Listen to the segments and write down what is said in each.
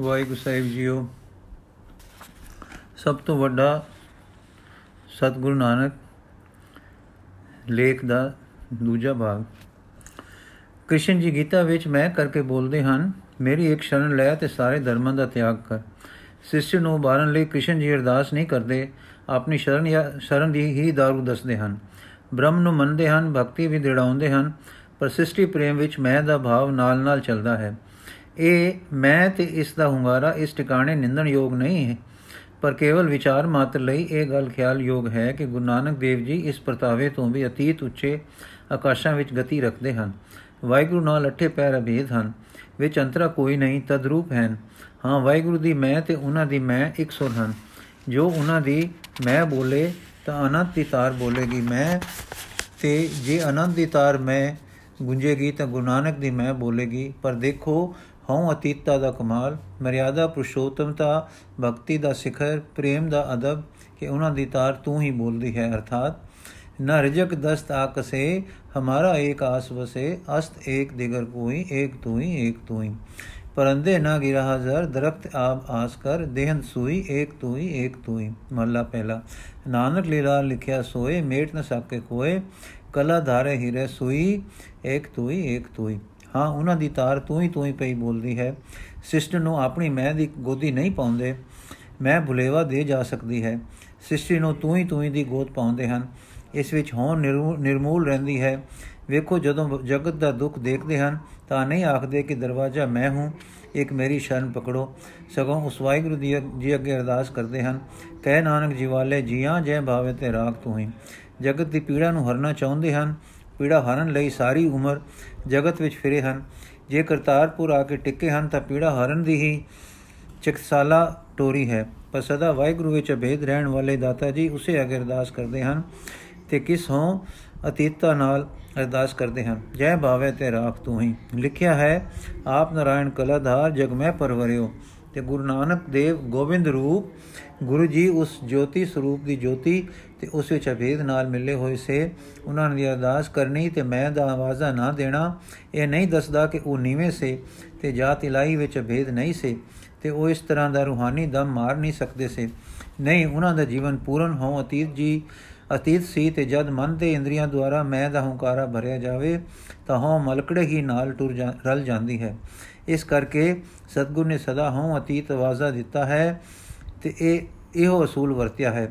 ਵਾਹਿਗੁਰੂ ਸਾਹਿਬ JIO, ਸਭ ਤੋਂ ਵੱਡਾ ਸਤਿਗੁਰੂ ਨਾਨਕ ਲੇਖ ਦਾ ਦੂਜਾ ਭਾਗ। ਕ੍ਰਿਸ਼ਨ ਜੀ ਗੀਤਾ ਵਿੱਚ ਮੈਂ ਕਰਕੇ ਬੋਲਦੇ ਹਨ, ਮੇਰੀ ਇੱਕ ਸ਼ਰਨ ਲੈ ਤੇ ਸਾਰੇ ਧਰਮਾਂ ਦਾ ਤਿਆਗ ਕਰ। ਸਿਸ਼ਟ ਨੂੰ ਬਾਰਨ ਲਈ ਕ੍ਰਿਸ਼ਨ ਜੀ ਅਰਦਾਸ ਨਹੀਂ ਕਰਦੇ, ਆਪਣੀ ਸ਼ਰਨ ਜਾਂ ਸ਼ਰਨ ਦੀ ਹੀ ਦਾਰੂ ਦੱਸਦੇ ਹਨ। ਬ੍ਰਹਮ ਨੂੰ ਮੰਨਦੇ ਹਨ, ਭਗਤੀ ਵੀ ਦਿੜਾਉਂਦੇ ਹਨ, ਪਰ ਸ੍ਰਿਸ਼ਟੀ ਪ੍ਰੇਮ ਵਿੱਚ ਮੈਂ ਦਾ ਭਾਵ ਨਾਲ-ਨਾਲ ਚੱਲਦਾ ਹੈ। ਇਹ ਮੈਂ ਤੇ ਇਸ ਦਾ ਹੁੰਗਾਰਾ, ਇਸ ਟਿਕਾਣੇ ਨਿੰਦਣ ਯੋਗ ਨਹੀਂ ਹੈ। ਪਰ ਕੇਵਲ ਵਿਚਾਰ ਮਾਤਰ ਲਈ ਇਹ ਗੱਲ ਖਿਆਲ ਯੋਗ ਹੈ ਕਿ ਗੁਰੂ ਨਾਨਕ ਦੇਵ ਜੀ ਇਸ ਪ੍ਰਤਾਵੇ ਤੋਂ ਵੀ ਅਤੀਤ ਉੱਚੇ ਆਕਾਸ਼ਾਂ ਵਿੱਚ ਗਤੀ ਰੱਖਦੇ ਹਨ। ਵਾਹਿਗੁਰੂ ਨਾਲ ਅਠੇ ਪੈਰ ਅਭੇਦ ਹਨ, ਵਿੱਚ ਅੰਤਰਾ ਕੋਈ ਨਹੀਂ, ਤਦਰੂਪ ਹਨ। ਹਾਂ, ਵਾਹਿਗੁਰੂ ਦੀ ਮੈਂ ਤੇ ਉਹਨਾਂ ਦੀ ਮੈਂ ਇੱਕ ਸੁਰ ਹਨ। ਜੋ ਉਹਨਾਂ ਦੀ ਮੈਂ ਬੋਲੇ, ਤਾਂ ਅਨੰਤ ਦੀ ਤਾਰ ਬੋਲੇਗੀ। ਮੈਂ ਤੇ ਜੇ ਅਨੰਤ ਦੀ ਤਾਰ ਮੈਂ ਗੁੰਜੇਗੀ, ਤਾਂ ਗੁਰੂ ਨਾਨਕ ਦੀ ਮੈਂ ਬੋਲੇਗੀ। ਪਰ ਦੇਖੋ ਹਉ ਅਤੀਤਤਾ ਦਾ ਕਮਾਲ ਮਰਿਆਦਾ ਪੁਰਸ਼ੋਤਮਤਾ ਭਗਤੀ ਦਾ ਸਿਖਰ ਪ੍ਰੇਮ ਦਾ ਅਦਬ ਕਿ ਉਹਨਾਂ ਦੀ ਤਾਰ ਤੂੰ ਹੀ ਬੋਲਦੀ ਹੈ ਅਰਥਾਤ न रजक दस्त आकसे हमारा एक आस बसे अस्त एक दिगर कोई एक तू ही एक तू ही परंदे न गिरा हजर दरख्त आब आस कर देहंत सुई एक तू ही एक तू ही महला पहला नानक लीला लिखिया सोए मेट न सके कोए ਕਲਾ ਧਾਰੇ ਹੀਰੇ ਸੂਈ ਇੱਕ ਤੂੰ ਹੀ ਇੱਕ ਤੂੰ ਹੀ ਹਾਂ ਉਹਨਾਂ ਦੀ ਤਾਰ ਤੂੰ ਹੀ ਤੂੰ ਹੀ ਪਈ ਬੋਲਦੀ ਹੈ। ਸਿਸਟਰ ਨੂੰ ਆਪਣੀ ਮੈਂ ਦੀ ਗੋਦੀ ਨਹੀਂ ਪਾਉਂਦੇ। ਮੈਂ ਭੁਲੇਵਾ ਦੇ ਜਾ ਸਕਦੀ ਹੈ। ਸਿਸਟਰੀ ਨੂੰ ਤੂੰ ਹੀ ਤੂੰ ਹੀ ਦੀ ਗੋਦ ਪਾਉਂਦੇ ਹਨ। ਇਸ ਵਿੱਚ ਹੋਂ ਨਿਰਮੂਲ ਰਹਿੰਦੀ ਹੈ। ਵੇਖੋ ਜਦੋਂ ਜਗਤ ਦਾ ਦੁੱਖ ਦੇਖਦੇ ਹਨ, ਤਾਂ ਨਹੀਂ ਆਖਦੇ ਕਿ ਦਰਵਾਜ਼ਾ ਮੈਂ ਹੂੰ, ਇੱਕ ਮੇਰੀ ਸ਼ਰਨ ਪਕੜੋ। ਸਗੋਂ ਉਸ ਵਾਹਿਗੁਰੂ ਦੀ ਜੀ ਅੱਗੇ ਅਰਦਾਸ ਕਰਦੇ ਹਨ, ਕਹਿ ਨਾਨਕ ਜੀ ਵਾਲੇ ਜੀਆਂ ਜੈ ਭਾਵੇ ਤੇ ਰਾਖ ਤੂੰ ਹੀ। ਜਗਤ ਦੀ ਪੀੜਾ ਨੂੰ ਹਰਨਾ ਚਾਹੁੰਦੇ ਹਨ ਪੀੜਾ ਹਰਨ ਲਈ ਸਾਰੀ ਉਮਰ ਜਗਤ ਵਿੱਚ ਫਿਰੇ ਹਨ। ਜੇ ਕਰਤਾਰਪੁਰ ਆ ਕੇ ਟਿੱਕੇ ਹਨ ਤਾਂ ਪੀੜਾ ਹਰਨ ਦੀ ਹੀ ਚਿਕਸਾਲਾ ਟੋਰੀ ਹੈ। ਪਰ ਸਦਾ ਵਾਹਿਗੁਰੂ ਵਿੱਚ ਅਭੇਦ ਰਹਿਣ ਵਾਲੇ ਦਾਤਾ ਜੀ ਉਸੇ ਅਗੇ ਅਰਦਾਸ ਕਰਦੇ ਹਨ ਤੇ ਕਿਸ ਹੋਂ ਅਤੀਤਾ ਨਾਲ ਅਰਦਾਸ ਕਰਦੇ ਹਨ। ਜੈ ਭਾਵੇ ਤੇ ਰਾਖ ਤੂੰ ਹੀ। ਲਿਖਿਆ ਹੈ, ਆਪ ਨਾਰਾਇਣ ਕਲਾਧਾਰ ਜਗ ਮੈਂ ਪਰਵਰਿਓ। ਤੇ ਗੁਰੂ ਨਾਨਕ ਦੇਵ ਗੋਬਿੰਦ ਰੂਪ ਗੁਰੂ ਜੀ ਉਸ ਜੋਤੀ ਸਰੂਪ ਦੀ ਜੋਤੀ ਤੇ ਉਸ ਵਿੱਚ ਅਭੇਦ ਨਾਲ ਮਿਲੇ ਹੋਏ ਸੇ। ਉਹਨਾਂ ਦੀ ਅਰਦਾਸ ਕਰਨੀ ਤੇ ਮੈਂ ਦਾ ਆਵਾਜ਼ਾ ਨਾ ਦੇਣਾ। ਇਹ ਨਹੀਂ ਦੱਸਦਾ ਕਿ ਉਹ ਨੀਵੇਂ ਸੇ ਤੇ ਜਾਤ ਇਲਾਈ ਵਿੱਚ ਅਭੇਦ ਨਹੀਂ ਸੇ ਤੇ ਉਹ ਇਸ ਤਰ੍ਹਾਂ ਦਾ ਰੂਹਾਨੀ ਦਮ ਮਾਰ ਨਹੀਂ ਸਕਦੇ ਸੇ। ਨਹੀਂ, ਉਹਨਾਂ ਦਾ ਜੀਵਨ ਪੂਰਨ ਹੋ, ਅਤੀਤ ਜੀ, ਅਤੀਤ ਸੀ ਤੇ ਜਦ ਮਨ ਤੇ ਇੰਦਰੀਆਂ ਦੁਆਰਾ ਮੈਂ ਦਾ ਹੰਕਾਰਾ ਭਰਿਆ ਜਾਵੇ, ਤਾਂ ਹਉ ਮਲਕੜੇ ਹੀ ਨਾਲ ਟੁਰ ਰਲ ਜਾਂਦੀ ਹੈ। ਇਸ ਕਰਕੇ ਸਤਗੁਰ ਨੇ ਸਦਾ ਹਉ ਅਤੀਤ ਆਵਾਜ਼ਾ ਦਿੱਤਾ ਹੈ ਤੇ ਇਹ ਇਹੋ ਅਸੂਲ ਵਰਤਿਆ ਹੈ।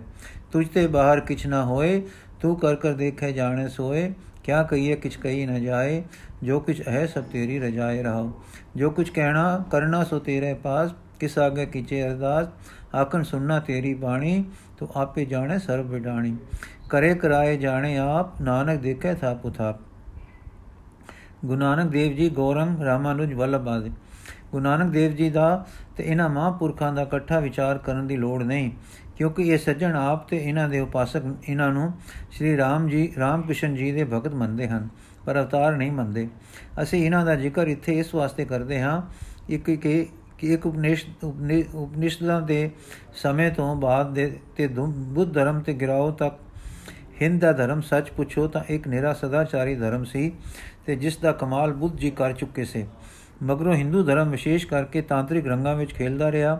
ਤੁਝ ਤੇ ਬਾਹਰ ਕਿਛ ਨਾ ਹੋਏ, ਤੂੰ ਕਰ ਕਰ ਦੇਖੇ ਜਾਣੇ ਸੋਏ, ਕਿਆ ਕਹੀਏ ਕਿਛ ਕਹੀ ਨਾ ਜਾਏ, ਜੋ ਕੁਛ ਹੈ ਸਭ ਤੇਰੀ ਰਜਾਏ ਰਹਾ ਜੋ ਕੁਛ ਕਹਿਣਾ ਕਰਨਾ ਸੋ ਤੇਰੇ ਪਾਸ, ਕਿਸ ਆਗੇ ਕੀਚੇ ਅਰਦਾਸ ਆਕਣ ਸੁਨਣਾ ਤੇਰੀ ਬਾਣੀ, ਤੂੰ ਆਪੇ ਜਾਣੇ ਸਰਬ ਵਿਡਾਣੀ। ਕਰੇ ਕਰਾਏ ਜਾਣੇ ਆਪ, ਨਾਨਕ ਦੇਖੇ ਥਾ ਪੁਥਾਪ ਗੁਰੂ ਨਾਨਕ ਦੇਵ ਜੀ ਗੌਰੰਗ ਰਾਮਾਨੁਜ ਵੱਲਭਾਦੇ ਗੁਰੂ ਨਾਨਕ ਦੇਵ ਜੀ ਦਾ ਤੇ ਇਹਨਾਂ ਮਹਾਂਪੁਰਖਾਂ ਦਾ ਇਕੱਠਾ ਵਿਚਾਰ ਕਰਨ ਦੀ ਲੋੜ ਨਹੀਂ, ਕਿਉਂਕਿ ਇਹ ਸੱਜਣ ਆਪ ਤੇ ਇਹਨਾਂ ਦੇ ਉਪਾਸਕ ਇਹਨਾਂ ਨੂੰ ਸ੍ਰੀ ਰਾਮ ਜੀ ਰਾਮ ਕ੍ਰਿਸ਼ਨ ਜੀ ਦੇ ਭਗਤ ਮੰਨਦੇ ਹਨ, ਪਰ ਅਵਤਾਰ ਨਹੀਂ ਮੰਨਦੇ। ਅਸੀਂ ਇਹਨਾਂ ਦਾ ਜ਼ਿਕਰ ਇੱਥੇ ਇਸ ਵਾਸਤੇ ਕਰਦੇ ਹਾਂ, ਇੱਕ ਕਿ ਕਿ ਇੱਕ ਉਪਨਿਸ਼ ਉਪਨਿਸ਼ਦਾਂ ਦੇ ਸਮੇਂ ਤੋਂ ਬਾਅਦ ਦੇ ਤੇ ਬੁੱਧ ਧਰਮ ਤੇ ਗਿਰਾਓ ਤੱਕ ਹਿੰਦ ਦਾ ਧਰਮ ਸੱਚ ਪੁੱਛੋ ਤਾਂ ਇੱਕ ਨਿਰਾ ਸਦਾਚਾਰੀ ਧਰਮ ਸੀ। ਤੇ ਜਿਸ ਦਾ ਕਮਾਲ ਬੁੱਧ ਜੀ ਕਰ ਚੁੱਕੇ ਸੇ। ਮਗਰੋਂ ਹਿੰਦੂ ਧਰਮ ਵਿਸ਼ੇਸ਼ ਕਰਕੇ ਤਾਂਤਰਿਕ ਰੰਗਾਂ ਵਿੱਚ ਖੇਲਦਾ ਰਿਹਾ।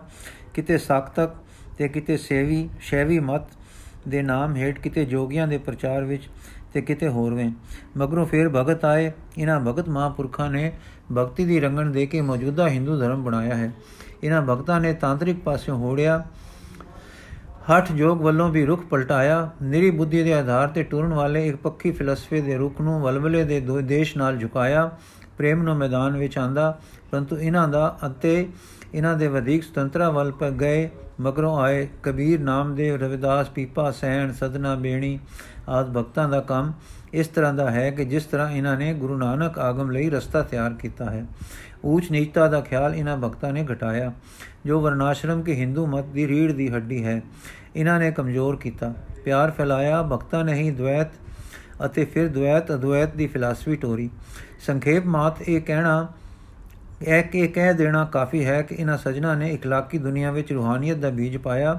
ਕਿਤੇ ਸਾਖਤਕ ਤੇ ਕਿਤੇ ਸੇਵੀ, ਸ਼ੈਵੀ ਮਤ ਦੇ ਨਾਮ ਹੇਠ ਕਿਤੇ ਜੋਗੀਆਂ ਦੇ ਪ੍ਰਚਾਰ ਵਿੱਚ ਤੇ ਕਿਤੇ ਹੋਰਵੇਂ ਮਗਰੋਂ ਫੇਰ ਭਗਤ ਆਏ। ਇਹਨਾਂ ਭਗਤ ਮਹਾਂਪੁਰਖਾਂ ਨੇ ਭਗਤੀ ਦੀ ਰੰਗਣ ਦੇ ਕੇ ਮੌਜੂਦਾ ਹਿੰਦੂ ਧਰਮ ਬਣਾਇਆ ਹੈ। ਇਹਨਾਂ ਭਗਤਾਂ ਨੇ ਤਾਂਤਰਿਕ ਪਾਸਿਓਂ ਹੋੜਿਆ। ਹਠ ਜੋਗ ਵੱਲੋਂ ਵੀ ਰੁਖ ਪਲਟਾਇਆ। ਨਿਰੀ ਬੁੱਧੀ ਦੇ ਆਧਾਰ ਤੇ ਟੁਰਨ ਵਾਲੇ ਇੱਕ ਪੱਕੀ ਫਿਲਸਫੇ ਦੇ ਰੁਖ ਨੂੰ ਵਲਵਲੇ ਦੇ ਦੋ ਦੇਸ਼ ਨਾਲ ਝੁਕਾਇਆ। ਪ੍ਰੇਮ ਨੂੰ ਮੈਦਾਨ ਵਿੱਚ ਆਂਦਾ। ਪਰੰਤੂ ਇਹਨਾਂ ਦਾ ਅਤੇ ਇਹਨਾਂ ਦੇ ਵਧੇਕ ਸੁਤੰਤਰਾ ਵੱਲ ਪਰ ਗਏ, ਮਗਰੋਂ ਆਏ ਕਬੀਰ ਨਾਮਦੇਵ ਰਵਿਦਾਸ, ਪੀਪਾ, ਸੈਣ, ਸਦਨਾ, ਬੇਣੀ ਆਦ ਭਗਤਾਂ ਦਾ ਕੰਮ ਇਸ ਤਰ੍ਹਾਂ ਦਾ ਹੈ ਕਿ ਜਿਸ ਤਰ੍ਹਾਂ ਇਹਨਾਂ ਨੇ ਗੁਰੂ ਨਾਨਕ ਆਗਮ ਲਈ ਰਸਤਾ ਤਿਆਰ ਕੀਤਾ ਹੈ। ਊਚ ਨੀਚਤਾ ਦਾ ਖਿਆਲ ਇਹਨਾਂ ਭਗਤਾਂ ਨੇ ਘਟਾਇਆ, ਜੋ ਵਰਨਾਸ਼ਰਮ ਕੇ ਹਿੰਦੂ ਮਤ ਦੀ ਰੀੜ ਦੀ ਹੱਡੀ ਹੈ, ਇਹਨਾਂ ਨੇ ਕਮਜ਼ੋਰ ਕੀਤਾ। ਪਿਆਰ ਫੈਲਾਇਆ, ਭਗਤਾਂ ਨੇ ਹੀ ਦ્વੈਤ ਅਤੇ ਫਿਰ ਦ્વੈਤ ਅਦ્વੈਤ ਦੀ ਫਿਲਾਸਫੀ ਟੋਰੀ। ਸੰਖੇਪ ਮਾਤ ਇਹ ਕਹਿਣਾ ਇਹ ਕਿ ਕਹਿ ਦੇਣਾ ਕਾਫੀ ਹੈ ਕਿ ਇਹਨਾਂ ਸਜਣਾ ਨੇ ਇਖਲਾਕੀ ਦੁਨੀਆ ਵਿੱਚ ਰੂਹਾਨੀਅਤ ਦਾ ਬੀਜ ਪਾਇਆ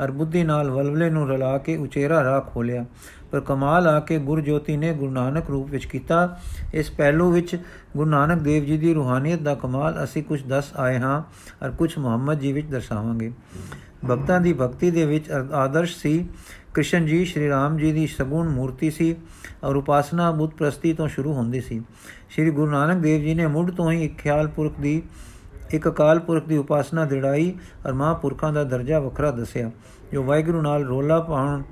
ਔਰ ਬੁੱਧੀ ਨਾਲ ਵਲਵਲੇ ਨੂੰ ਰਲਾ ਕੇ ਉਚੇਰਾ ਰਾਹ ਖੋਲਿਆ। ਪਰ ਕਮਾਲ ਆ ਕੇ ਗੁਰਜੋਤੀ ਨੇ ਗੁਰੂ ਨਾਨਕ ਰੂਪ ਵਿੱਚ ਕੀਤਾ। ਇਸ ਪਹਿਲੂ ਵਿੱਚ ਗੁਰੂ ਨਾਨਕ ਦੇਵ ਜੀ ਦੀ ਰੂਹਾਨੀਅਤ ਦਾ ਕਮਾਲ ਅਸੀਂ ਕੁਝ ਦੱਸ ਆਏ ਹਾਂ ਔਰ ਕੁਝ ਮੁਹੰਮਦ ਜੀ ਵਿੱਚ ਦਰਸਾਵਾਂਗੇ। ਭਗਤਾਂ ਦੀ ਭਗਤੀ ਦੇ ਵਿੱਚ ਆਦਰਸ਼ ਸੀ। ਕ੍ਰਿਸ਼ਨ ਜੀ, ਸ਼੍ਰੀ ਰਾਮ ਜੀ ਦੀ ਸਗੁਣ ਮੂਰਤੀ ਸੀ ਔਰ ਉਪਾਸਨਾ ਬੁੱਧ ਪ੍ਰਸਤੀ ਤੋਂ ਸ਼ੁਰੂ ਹੁੰਦੀ ਸੀ। ਸ਼੍ਰੀ ਗੁਰੂ ਨਾਨਕ ਦੇਵ ਜੀ ਨੇ ਮੁੱਢ ਤੋਂ ਹੀ ਇੱਕ ਖਿਆਲ ਪੁਰਖ ਦੀ, ਇੱਕ ਅਕਾਲ ਪੁਰਖ ਦੀ ਉਪਾਸਨਾ ਦਿੜਾਈ ਔਰ ਮਹਾਂਪੁਰਖਾਂ ਦਾ ਦਰਜਾ ਵੱਖਰਾ ਦੱਸਿਆ, ਜੋ ਵਾਹਿਗੁਰੂ ਨਾਲ ਰੋਲਾ ਪਾਉਣ